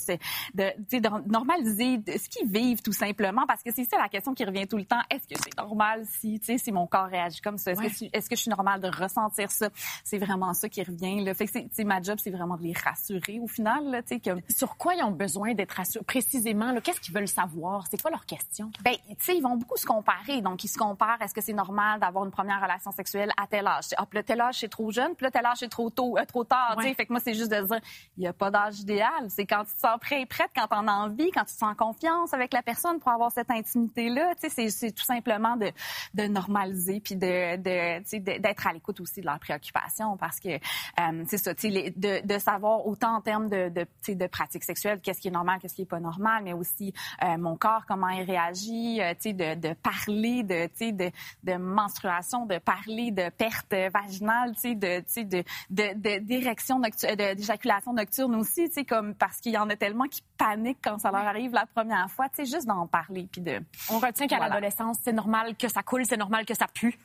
Speaker 14: de, normaliser ce qu'ils vivent tout simplement, parce que c'est ça la question qui revient tout le temps. Est-ce que c'est normal si, si mon corps réagit comme ça? Est-ce
Speaker 6: Ouais.
Speaker 14: que, je- est-ce que je suis normale de ressentir ça? C'est vraiment ça qui revient. Là. Fait que ma job, c'est vraiment de les rassurer au final. Là, que...
Speaker 6: Sur quoi ils ont besoin d'être rassurés? Précisément, qu'est-ce qu'ils veulent savoir? C'est quoi leur question?
Speaker 14: Ben, tu sais, ils vont beaucoup se comparer. Donc, ils se comparent. Est-ce que c'est normal d'avoir une première relation sexuelle à tel âge? Ah, puis là, tel âge, c'est trop jeune. Puis là, tel âge, c'est trop tôt, euh, trop tard.
Speaker 6: Ouais.
Speaker 14: Fait que moi, c'est juste de dire, il n'y a pas d'âge idéal. C'est quand tu te sens prêt et prête, quand t'en as envie, quand tu te sens confiance avec la personne pour avoir cette intimité-là. C'est, tout simplement de, de normaliser puis de, de, d'être à l'écoute aussi de leurs préoccupations parce que, euh, c'est ça, les- de, de savoir autant en termes de, de, de pratiques sexuelles, qu'est-ce qui est normal, qu'est-ce qui est pas normal, mais aussi euh, mon corps, comment il réagit, euh, de, de parler de, de, de menstruation, de parler de perte vaginale, tu sais, de, tu sais, de, de, de- d'érection de- d'éjaculation nocturne aussi, tu sais, comme parce qu'il y en a tellement qui paniquent quand ça leur arrive la première fois, tu sais, juste d'en parler puis de.
Speaker 6: On retient qu'à
Speaker 14: Voilà.
Speaker 6: l'adolescence, c'est normal que ça coule, c'est normal que ça pue.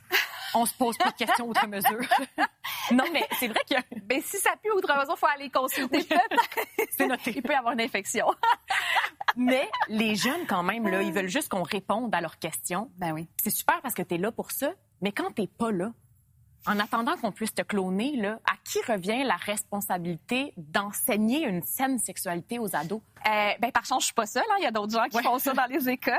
Speaker 6: On se pose pas de questions outre mesure. *laughs* non, mais c'est vrai que *laughs*
Speaker 14: Ben, si ça pue outre mesure, faut aller consulter. *laughs*
Speaker 6: c'est noté.
Speaker 14: Il peut y avoir une infection.
Speaker 6: Mais les jeunes, quand même, là, ils veulent juste qu'on réponde à leurs questions.
Speaker 14: Ben oui.
Speaker 6: C'est super parce que tu es là pour ça. Mais quand t'es pas là, en attendant qu'on puisse te cloner, là, à qui revient la responsabilité d'enseigner une saine sexualité aux ados?
Speaker 14: Euh, ben, par chance, je suis pas seule. hein. Il y a d'autres gens qui font ça dans les écoles.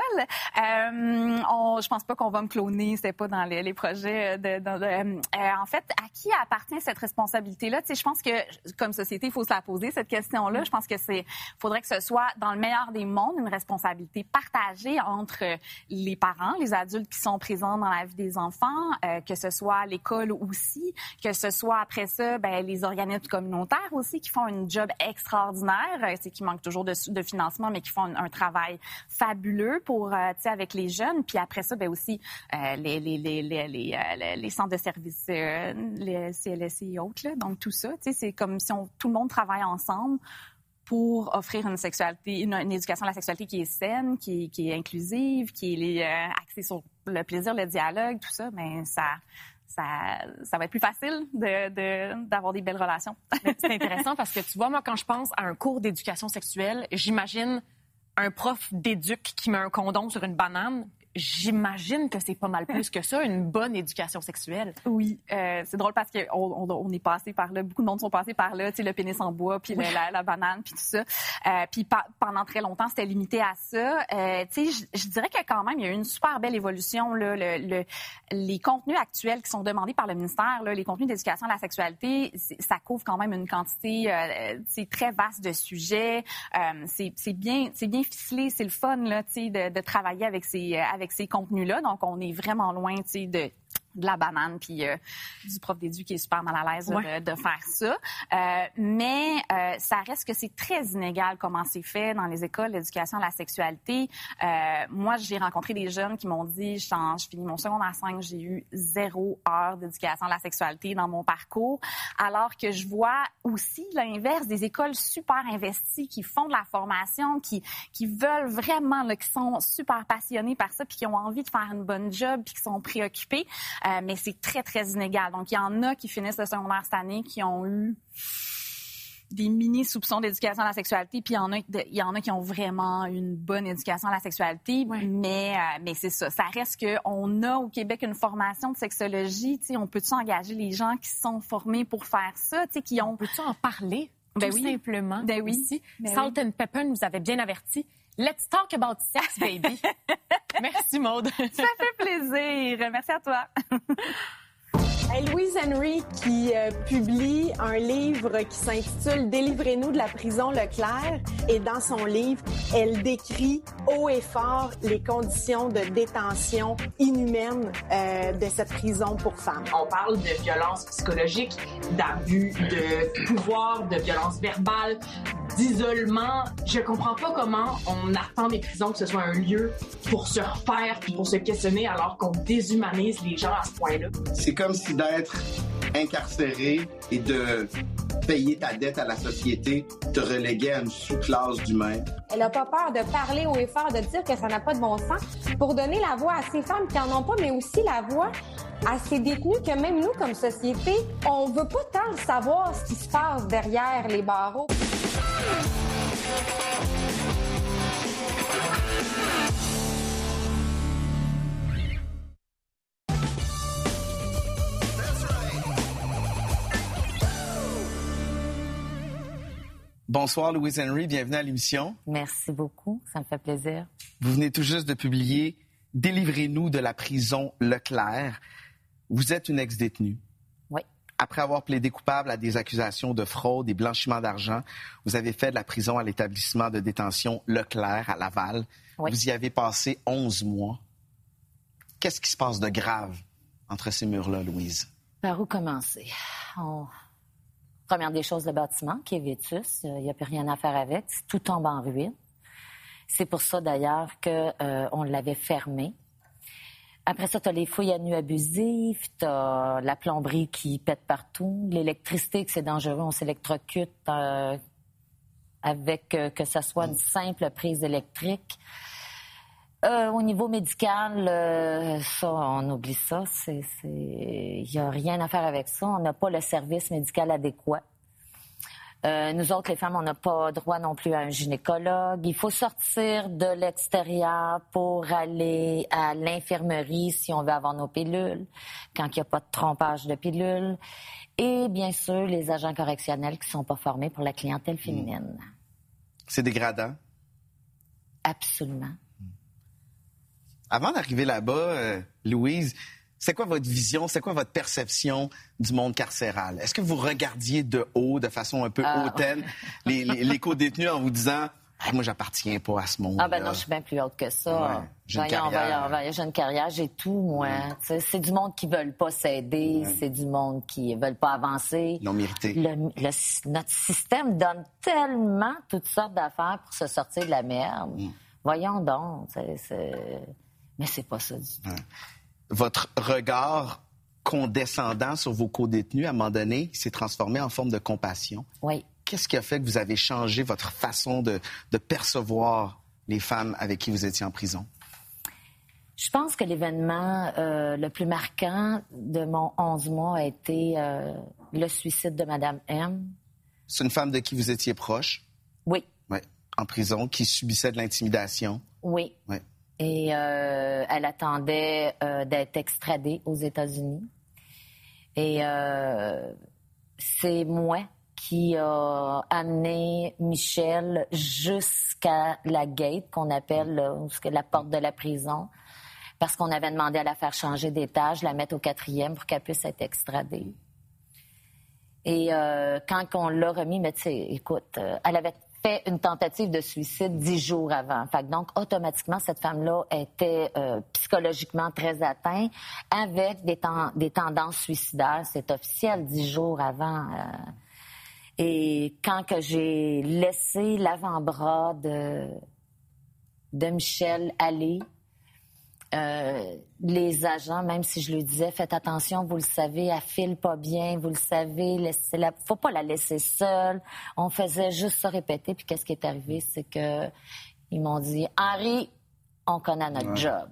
Speaker 14: Euh, on, je pense pas qu'on va me cloner. C'est pas dans les, les projets. De, de- de- euh, en fait, à qui appartient cette responsabilité-là? Tu sais, je pense que comme société, il faut se la poser cette question-là. Je pense que c'est, faudrait que ce soit dans le meilleur des mondes une responsabilité partagée entre les parents, les adultes qui sont présents dans la vie des enfants, euh, que ce soit l'école aussi, que ce soit après ça, ben, les organismes communautaires aussi qui font une job extraordinaire. Euh, C'est qui manque toujours de, de financement, mais qui font un, travail fabuleux pour, euh, avec les jeunes. Puis après ça, ben aussi euh, les, les, les, les, les, euh, centres de services, les CLSC et autres. Là. Donc tout ça, tu sais, c'est comme si on, tout le monde travaille ensemble pour offrir une sexualité, une, éducation à la sexualité qui est saine, qui, est- qui est inclusive, qui est axée sur le plaisir, le dialogue, tout ça, mais ça, ça, ça va être plus facile de, de- d'avoir des belles relations. *laughs*
Speaker 6: C'est intéressant parce que tu vois, moi, quand je pense à un cours d'éducation sexuelle, j'imagine un prof d'éduc qui met un condom sur une banane. J'imagine que c'est pas mal plus que ça, une bonne éducation sexuelle.
Speaker 14: Oui, euh, c'est drôle parce qu'on on, on est passé par là, beaucoup de monde sont passés par là, tu sais, le pénis en bois, puis le- la, la banane, puis tout ça. Euh, puis pendant très longtemps, c'était limité à ça. Euh, tu sais, je- dirais que quand même, il y a eu une super belle évolution. Là, le, le- les contenus actuels qui sont demandés par le ministère, là, les contenus d'éducation à la sexualité, ça couvre quand même une quantité c'est très vaste de sujets. C'est bien, ficelé, c'est le fun là, de, de travailler avec ces, avec ces contenus-là. Donc, on est vraiment loin, de de la banane puis euh, du prof d'édu qui est super mal à l'aise
Speaker 6: Ouais.
Speaker 14: de, de faire ça. Euh, mais euh, ça reste que c'est très inégal comment c'est fait dans les écoles d'éducation à la sexualité. Euh, moi, j'ai rencontré des jeunes qui m'ont dit, je, je finis mon secondaire 5, j'ai eu zéro heure d'éducation à la sexualité dans mon parcours, alors que je vois aussi l'inverse des écoles super investies qui font de la formation, qui, qui veulent vraiment, là, qui sont super passionnés par ça, puis qui ont envie de faire une bonne job, puis qui sont préoccupés. Euh, mais c'est très, très inégal. Donc, il y en a qui finissent le secondaire cette année qui ont eu des mini soupçons d'éducation à la sexualité, puis il y en a, il y en a qui ont vraiment une bonne éducation à la sexualité, mais euh, mais c'est ça. Ça reste que on a au Québec une formation de sexologie, tu sais, on peut-tu engager les gens qui sont formés pour faire ça, tu sais, qui ont.
Speaker 6: Peux-tu en parler? tout
Speaker 14: oui.
Speaker 6: simplement.
Speaker 14: Ben oui.
Speaker 6: Aussi?
Speaker 14: Ben
Speaker 6: Salt and Pepper nous avait bien avertis. Let's talk about sex, baby. *laughs* Merci, Maude.
Speaker 14: Ça fait plaisir. Merci à toi. *laughs*
Speaker 1: Hey, Louise Henry qui euh, publie un livre qui s'intitule Délivrez-nous de la prison Leclerc et dans son livre, elle décrit haut et fort les conditions de détention inhumaines euh, de cette prison pour femmes.
Speaker 5: On parle de violence psychologique, d'abus de pouvoir, de violence verbale, d'isolement. Je comprends pas comment on attend des prisons que ce soit un lieu pour se refaire puis pour se questionner alors qu'on déshumanise les gens à ce point-là.
Speaker 16: C'est comme si d'être incarcéré et de payer ta dette à la société te reléguait à une sous-classe d'humains.
Speaker 15: Elle n'a pas peur de parler haut et fort, de dire que ça n'a pas de bon sens, pour donner la voix à ces femmes qui en ont pas, mais aussi la voix à ces détenus que même nous, comme société, on veut pas tant savoir ce qui se passe derrière les barreaux.
Speaker 2: Bonsoir, Louise Henry. Bienvenue à l'émission.
Speaker 18: Merci beaucoup. Ça me fait plaisir.
Speaker 2: Vous venez tout juste de publier Délivrez-nous de la prison Leclerc. Vous êtes une ex-détenue.
Speaker 18: Oui.
Speaker 2: Après avoir plaidé coupable à des accusations de fraude et blanchiment d'argent, vous avez fait de la prison à l'établissement de détention Leclerc à Laval.
Speaker 18: Oui.
Speaker 2: Vous y avez passé 11 mois. Qu'est-ce qui se passe de grave entre ces murs-là, Louise?
Speaker 18: Par où commencer? On- Première des choses, le bâtiment qui est vétus. Il n'y a plus rien à faire avec. Tout tombe en ruine. C'est pour ça, d'ailleurs, qu'on l'avait fermé. Après ça, tu as les fouilles à nu abusives, tu as la plomberie qui pète partout, l'électricité, que c'est dangereux, on s'électrocute euh, avec euh, que ce soit une simple prise électrique. Euh, au niveau médical, euh, ça, on oublie ça. Il n'y a rien à faire avec ça. On n'a pas le service médical adéquat. Euh, nous autres, les femmes, on n'a pas droit non plus à un gynécologue. Il faut sortir de l'extérieur pour aller à l'infirmerie si on veut avoir nos pilules, quand il n'y a pas de trompage de pilules. Et bien sûr, les agents correctionnels qui ne sont pas formés pour la clientèle féminine.
Speaker 2: C'est dégradant?
Speaker 18: Absolument.
Speaker 2: Avant d'arriver là-bas, euh, Louise, c'est quoi votre vision, c'est quoi votre perception du monde carcéral? Est-ce que vous regardiez de haut, de façon un peu
Speaker 18: Ah.
Speaker 2: hautaine, *laughs* les, les, les co-détenus en vous disant Ah, Moi, j'appartiens pas à ce monde.
Speaker 18: Ah ben non, je suis bien plus haute que ça.
Speaker 2: Ouais, j'ai une carrière.
Speaker 18: j'ai une carrière, j'ai tout, moi. Sais, C'est du monde qui veulent pas s'aider, c'est du monde qui veulent pas avancer.
Speaker 2: Non mérité.
Speaker 18: Le- le- notre système donne tellement toutes sortes d'affaires pour se sortir de la merde.
Speaker 2: Mm.
Speaker 18: Voyons donc. c'est- Mais c'est pas ça du tout.
Speaker 2: Votre regard condescendant sur vos co-détenus, à un moment donné, s'est transformé en forme de compassion.
Speaker 18: Oui.
Speaker 2: Qu'est-ce qui a fait que vous avez changé votre façon de, de percevoir les femmes avec qui vous étiez en prison?
Speaker 18: Je pense que l'événement euh, le plus marquant de mon 11 mois a été euh, le suicide de Madame M.
Speaker 2: C'est une femme de qui vous étiez proche?
Speaker 18: Oui.
Speaker 2: Oui. En prison, qui subissait de l'intimidation?
Speaker 18: Oui.
Speaker 2: Oui.
Speaker 18: Et euh, elle attendait euh, d'être extradée aux États-Unis. Et euh, c'est moi qui a amené Michel jusqu'à la gate qu'on appelle la porte de la prison, parce qu'on avait demandé à la faire changer d'étage, la mettre au quatrième pour qu'elle puisse être extradée. Et quand on l'a remis, mais tu sais, écoute, elle avait fait une tentative de suicide dix jours avant. Donc, automatiquement, cette femme-là était euh, psychologiquement très atteinte avec des tendances suicidaires. C'est officiel, dix jours avant. euh. et quand que j'ai laissé l'avant-bras de, de Michel aller, euh, les agents, même si je lui disais, faites attention, vous le savez, elle file pas bien, vous le savez, laissez-la, faut pas la laisser seule. On faisait juste se répéter, puis qu'est-ce qui est arrivé, c'est que ils m'ont dit, Henri, on connaît notre
Speaker 2: Ouais.
Speaker 18: job.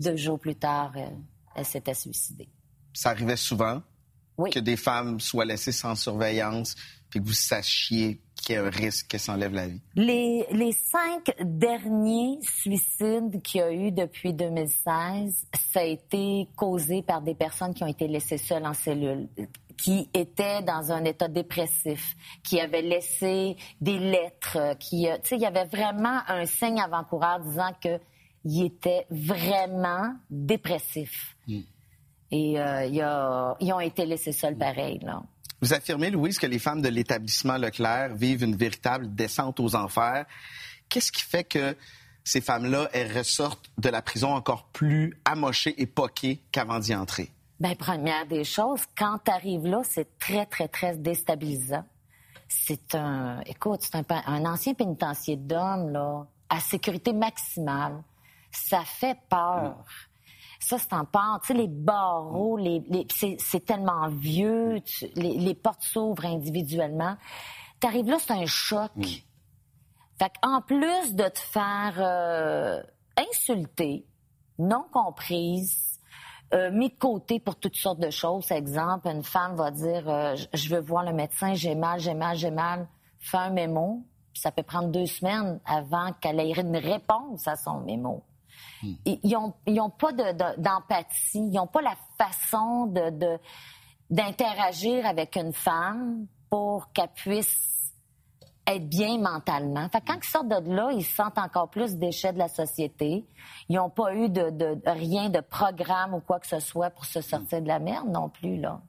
Speaker 18: Deux jours plus tard, euh, elle s'était suicidée.
Speaker 2: Ça arrivait souvent que des femmes soient laissées sans surveillance, puis que vous sachiez qu'il y a un risque qu'elles s'enlèvent la vie.
Speaker 18: Les, les cinq derniers suicides qu'il y a eu depuis 2016, ça a été causé par des personnes qui ont été laissées seules en cellule. qui était dans un état dépressif, qui avait laissé des lettres, euh, qui, euh, tu sais, il y avait vraiment un signe avant-coureur disant que il était vraiment dépressif. Et euh, ils ont été laissés seuls pareil, là.
Speaker 2: Vous affirmez, Louise, que les femmes de l'établissement Leclerc vivent une véritable descente aux enfers. Qu'est-ce qui fait que ces femmes-là, elles ressortent de la prison encore plus amochées et poquées qu'avant d'y entrer?
Speaker 18: Ben, première des choses, quand tu arrives là, c'est très, très, très déstabilisant. C'est un, écoute, c'est un, ancien pénitencier d'hommes, là, à sécurité maximale. Ça fait peur. Ça, c'est en part. Tu sais, les barreaux, les, les- c'est, tellement vieux, tu- les, les portes s'ouvrent individuellement. T'arrives là, c'est un choc. Fait en plus de te faire euh, insulter, non comprise, euh, mis de côté pour toutes sortes de choses. Exemple, une femme va dire euh, je- Je veux voir le médecin, j'ai mal, j'ai mal, j'ai mal. Fais un mémo. Puis ça peut prendre deux semaines avant qu'elle ait une réponse à son mémo. Ils ils ont, ils ont pas de- de- d'empathie, ils n'ont pas la façon de, d'interagir avec une femme pour qu'elle puisse être bien mentalement. Fait que quand ils sortent de là, ils se sentent encore plus déchets de la société. Ils n'ont pas eu de, de- rien de programme ou quoi que ce soit pour se sortir de la merde non plus, là.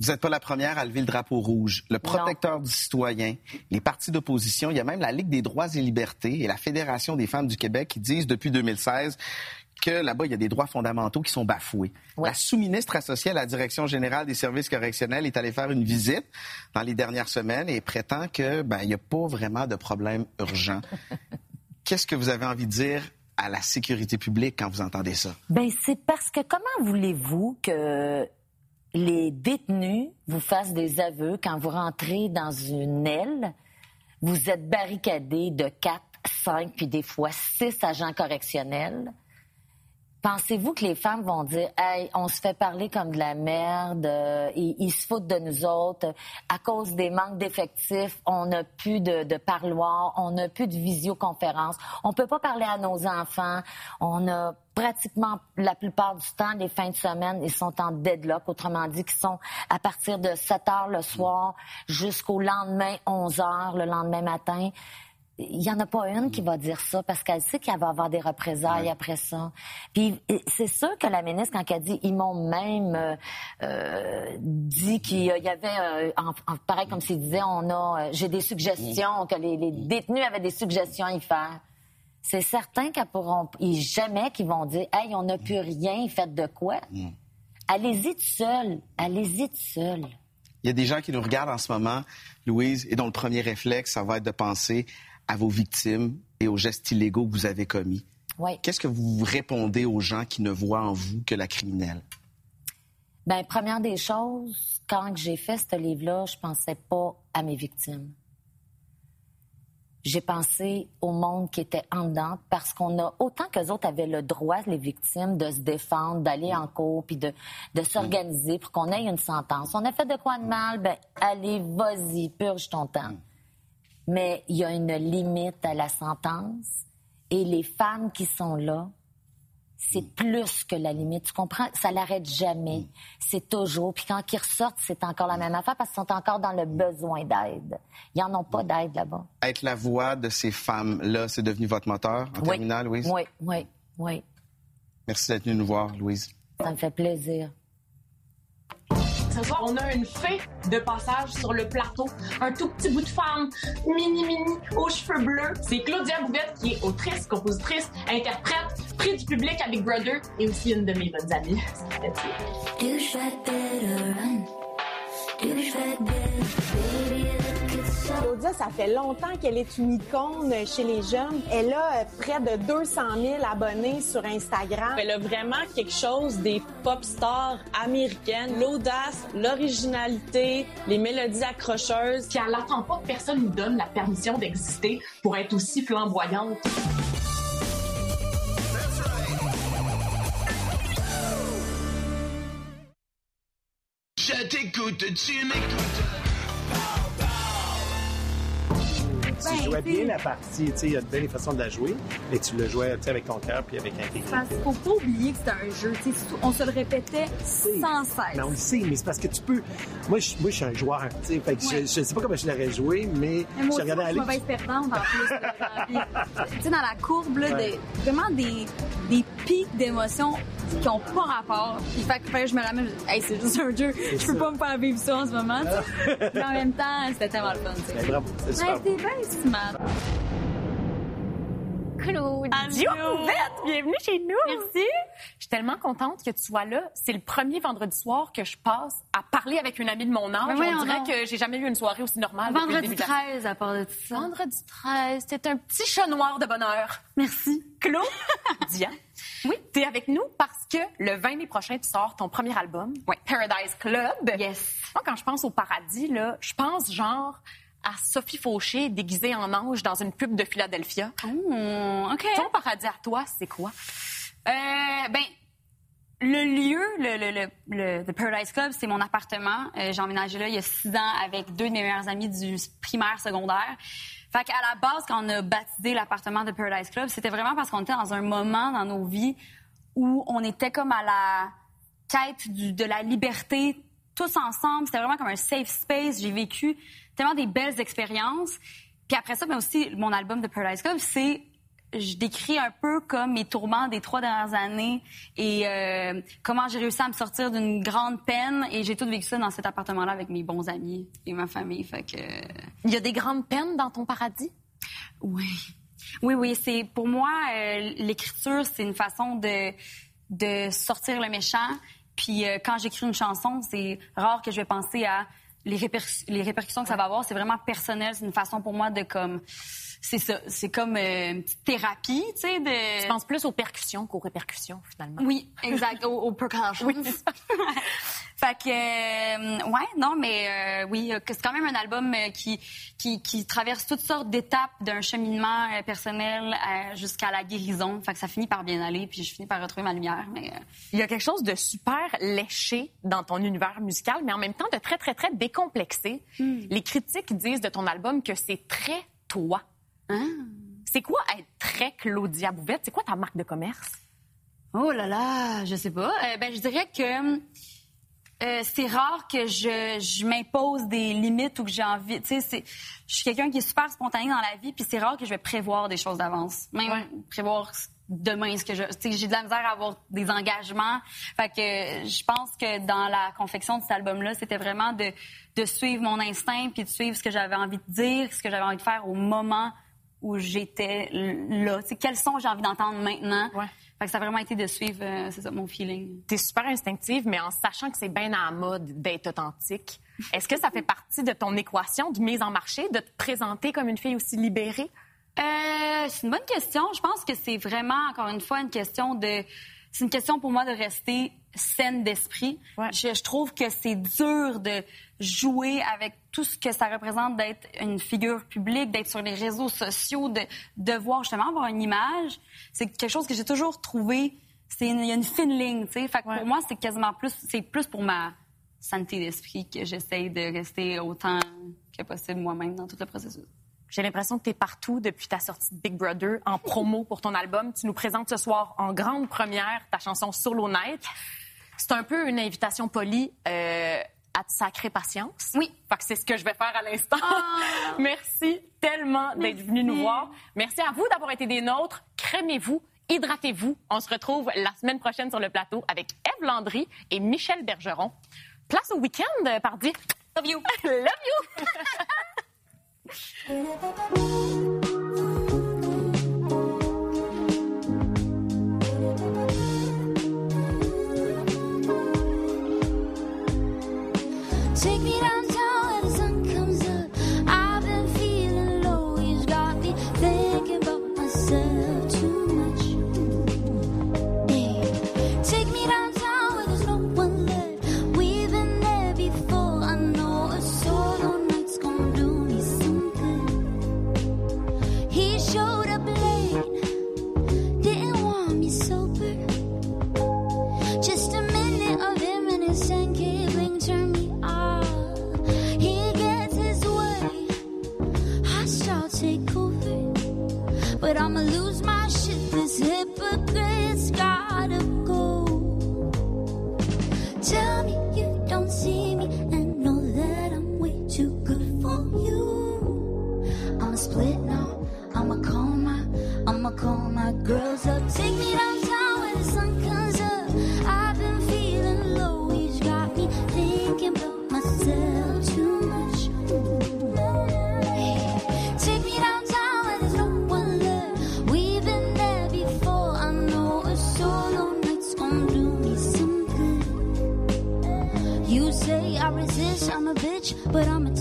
Speaker 2: Vous n'êtes pas la première à lever le drapeau rouge. Le protecteur du citoyen, les partis d'opposition, il y a même la Ligue des droits et libertés et la Fédération des femmes du Québec qui disent depuis 2016 que là-bas, il y a des droits fondamentaux qui sont bafoués. La sous-ministre associée à la Direction générale des services correctionnels est allée faire une visite dans les dernières semaines et prétend que ben, il n'y a pas vraiment de problème urgent. *laughs* Qu'est-ce que vous avez envie de dire à la sécurité publique quand vous entendez ça?
Speaker 18: Ben c'est parce que comment voulez-vous que les détenus vous fassent des aveux quand vous rentrez dans une aile, vous êtes barricadé de 4, 5, puis des fois 6 agents correctionnels. Pensez-vous que les femmes vont dire Hey, on se fait parler comme de la merde, euh, ils, se foutent de nous autres, à cause des manques d'effectifs, on n'a plus de, de parloir, on n'a plus de visioconférence, on peut pas parler à nos enfants, on a pratiquement la plupart du temps, les fins de semaine, ils sont en deadlock, autrement dit, qu'ils sont à partir de 7 heures le soir jusqu'au lendemain, 11 heures le lendemain matin. Il n'y en a pas une qui va dire ça parce qu'elle sait qu'il va y avoir des représailles après ça. Puis c'est sûr que la ministre, quand elle dit, ils m'ont même euh, euh, dit qu'il y avait, euh, en- en- pareil comme s'il disait, on a, euh, j'ai des suggestions, que les, les détenus avaient des suggestions à y faire. C'est certain qu'elles pourront, ils- jamais qu'ils vont dire, hey, on n'a plus rien, faites de quoi? Allez-y tout seul, allez-y tout seul.
Speaker 2: Il y a des gens qui nous regardent en ce moment, Louise, et dont le premier réflexe, ça va être de penser à vos victimes et aux gestes illégaux que vous avez commis.
Speaker 18: Oui.
Speaker 2: Qu'est-ce que vous répondez aux gens qui ne voient en vous que la criminelle?
Speaker 18: Ben, première des choses, quand j'ai fait ce livre-là, je pensais pas à mes victimes. J'ai pensé au monde qui était en dedans parce qu'on a, autant que autres avaient le droit, les victimes, de se défendre, d'aller en cours, puis de, de s'organiser pour qu'on ait une sentence. On a fait de quoi de mal? Ben, allez, vas-y, purge ton temps. Mais il y a une limite à la sentence et les femmes qui sont là, c'est plus que la limite. Tu comprends? Ça l'arrête jamais. C'est toujours. Puis quand ils ressortent, c'est encore la même affaire parce qu'ils sont encore dans le besoin d'aide. Ils n'en ont pas d'aide là-bas.
Speaker 2: Être la voix de ces femmes-là, c'est devenu votre moteur en
Speaker 18: Oui.
Speaker 2: terminant, Louise?
Speaker 18: Oui, oui, oui.
Speaker 2: Merci d'être venue nous voir, Louise.
Speaker 18: Ça me fait plaisir.
Speaker 5: Ce soir, on a une fée de passage sur le plateau. Un tout petit bout de femme, mini mini, aux cheveux bleus. C'est Claudia Bouvette qui est autrice, compositrice, interprète, prix du public à Big Brother et aussi une de mes bonnes amies.
Speaker 1: Claudia, ça fait longtemps qu'elle est une icône chez les jeunes. Elle a euh, près de 200 000 abonnés sur Instagram.
Speaker 13: Elle a vraiment quelque chose des pop stars américaines. L'audace, l'originalité, les mélodies accrocheuses.
Speaker 5: Puis elle n'attend pas que personne lui donne la permission d'exister pour être aussi flamboyante.
Speaker 19: Je t'écoute, tu m'écoutes.
Speaker 17: Tu
Speaker 19: ben,
Speaker 17: jouais bien la partie. Il y a de belles façons de la jouer, mais tu le jouais avec ton cœur puis avec intégrité.
Speaker 19: Parce qu'il faut pas oublier que c'est un jeu. On se le répétait sans cesse.
Speaker 17: Mais on le sait, mais c'est parce que tu peux. Moi, je, moi, je suis un joueur. Fait que je, je sais pas comment je l'aurais joué, mais,
Speaker 19: Mais moi
Speaker 17: je regardais
Speaker 19: je suis
Speaker 17: aller.
Speaker 19: mauvaise perdante en plus. *laughs* tu sais, dans la courbe, là,
Speaker 17: Ouais.
Speaker 19: de- vraiment des, des pics d'émotions qui ont pas rapport. Puis fait que que je me ramène, je dis, hey, c'est juste un jeu.
Speaker 17: C'est
Speaker 19: Je peux
Speaker 17: ça.
Speaker 19: pas me faire vivre ça en ce moment. Mais en même temps, c'était tellement le fun. sais.
Speaker 17: Ben, bravo, c'est super
Speaker 19: bien smart.
Speaker 6: Claudia Pouvette, bienvenue chez nous.
Speaker 19: Merci.
Speaker 6: Je suis tellement contente que tu sois là. C'est le premier vendredi soir que je passe à parler avec une amie de mon âge.
Speaker 19: Ben
Speaker 6: On
Speaker 19: voyons
Speaker 6: dirait
Speaker 19: donc.
Speaker 6: que j'ai jamais eu une soirée aussi normale.
Speaker 19: Vendredi
Speaker 6: début de la-
Speaker 19: 13, à part de tout ça.
Speaker 6: Vendredi 13, c'est un petit chat noir de bonheur.
Speaker 19: Merci.
Speaker 6: Claude, *laughs* Dia, oui, t'es avec nous parce que le 20 mai prochain, tu sors ton premier album, Paradise Club.
Speaker 19: Yes.
Speaker 6: Moi, quand je pense au paradis, là, je pense genre à Sophie Fauché déguisée en ange dans une pub de Philadelphia.
Speaker 19: Oh, OK.
Speaker 6: Ton paradis à toi, c'est quoi?
Speaker 19: Euh, ben, le lieu, le, le, le, le- Paradise Club, c'est mon appartement. Euh, J'ai emménagé là il y a six ans avec deux de mes meilleurs amis du primaire, secondaire. Fait qu'à la base, quand on a baptisé l'appartement de Paradise Club, c'était vraiment parce qu'on était dans un moment dans nos vies où on était comme à la quête du- de la liberté tous ensemble. C'était vraiment comme un safe space. J'ai vécu tellement des belles expériences. Puis après ça, mais aussi, mon album de Paradise Club, c'est je décris un peu comme mes tourments des trois dernières années et euh, comment j'ai réussi à me sortir d'une grande peine et j'ai tout vécu ça dans cet appartement-là avec mes bons amis et ma famille. Fait que
Speaker 6: il y a des grandes peines dans ton paradis?
Speaker 19: Oui, oui, oui. C'est pour moi euh, l'écriture, c'est une façon de de sortir le méchant. Puis euh, quand j'écris une chanson, c'est rare que je vais penser à les, réper- les répercussions que ça va avoir. C'est vraiment personnel. C'est une façon pour moi de comme c'est ça. C'est comme euh, une petite thérapie, tu sais. De...
Speaker 6: Tu penses plus aux percussions qu'aux répercussions, finalement.
Speaker 19: Oui, exact. Aux, aux percussions. *laughs* fait que, euh, ouais, non, mais euh, oui, c'est quand même un album qui, qui, qui traverse toutes sortes d'étapes d'un cheminement personnel jusqu'à la guérison. Fait que ça finit par bien aller, puis je finis par retrouver ma lumière. Mais
Speaker 6: Il y a quelque chose de super léché dans ton univers musical, mais en même temps de très, très, très décomplexé. Les critiques disent de ton album que c'est très toi. C'est quoi être très Claudia Bouvette? C'est quoi ta marque de commerce?
Speaker 19: Oh là là, je sais pas. Euh, ben, je dirais que euh, c'est rare que je, je m'impose des limites ou que j'ai envie. Tu sais, c'est- je suis quelqu'un qui est super spontané dans la vie, puis c'est rare que je vais prévoir des choses d'avance. Même prévoir demain ce que je. Tu sais, j'ai de la misère à avoir des engagements. Fait que je pense que dans la confection de cet album-là, c'était vraiment de, de suivre mon instinct puis de suivre ce que j'avais envie de dire, ce que j'avais envie de faire au moment où j'étais là. Tu sais, quels sons j'ai envie d'entendre maintenant? Fait que ça a vraiment été de suivre euh, c'est ça, mon feeling.
Speaker 6: T'es super instinctive, mais en sachant que c'est bien à la mode d'être authentique. Est-ce que ça fait partie de ton équation de mise en marché, de te présenter comme une fille aussi libérée?
Speaker 19: Euh, c'est une bonne question. Je pense que c'est vraiment, encore une fois, une question de. C'est une question pour moi de rester saine d'esprit. Je, je trouve que c'est dur de jouer avec tout ce que ça représente d'être une figure publique, d'être sur les réseaux sociaux, de devoir justement avoir une image. C'est quelque chose que j'ai toujours trouvé. C'est une- il y a une fine ligne, tu sais. Fait que pour moi, c'est quasiment plus, c'est plus pour ma santé d'esprit que j'essaye de rester autant que possible moi-même dans tout le processus.
Speaker 6: J'ai l'impression que tu es partout depuis ta sortie de Big Brother en promo pour ton album. Tu nous présentes ce soir en grande première ta chanson Solo Night. C'est un peu une invitation polie euh, à te sacrer patience.
Speaker 19: Oui.
Speaker 6: Fait que c'est ce que je vais faire à l'instant. *laughs* Merci tellement d'être venu nous voir. Merci à vous d'avoir été des nôtres. Crémez-vous, hydratez-vous. On se retrouve la semaine prochaine sur le plateau avec Eve Landry et Michel Bergeron. Place au week-end, euh, pardi.
Speaker 19: Love you. *laughs*
Speaker 6: Love you. *laughs*
Speaker 20: much, but I'm a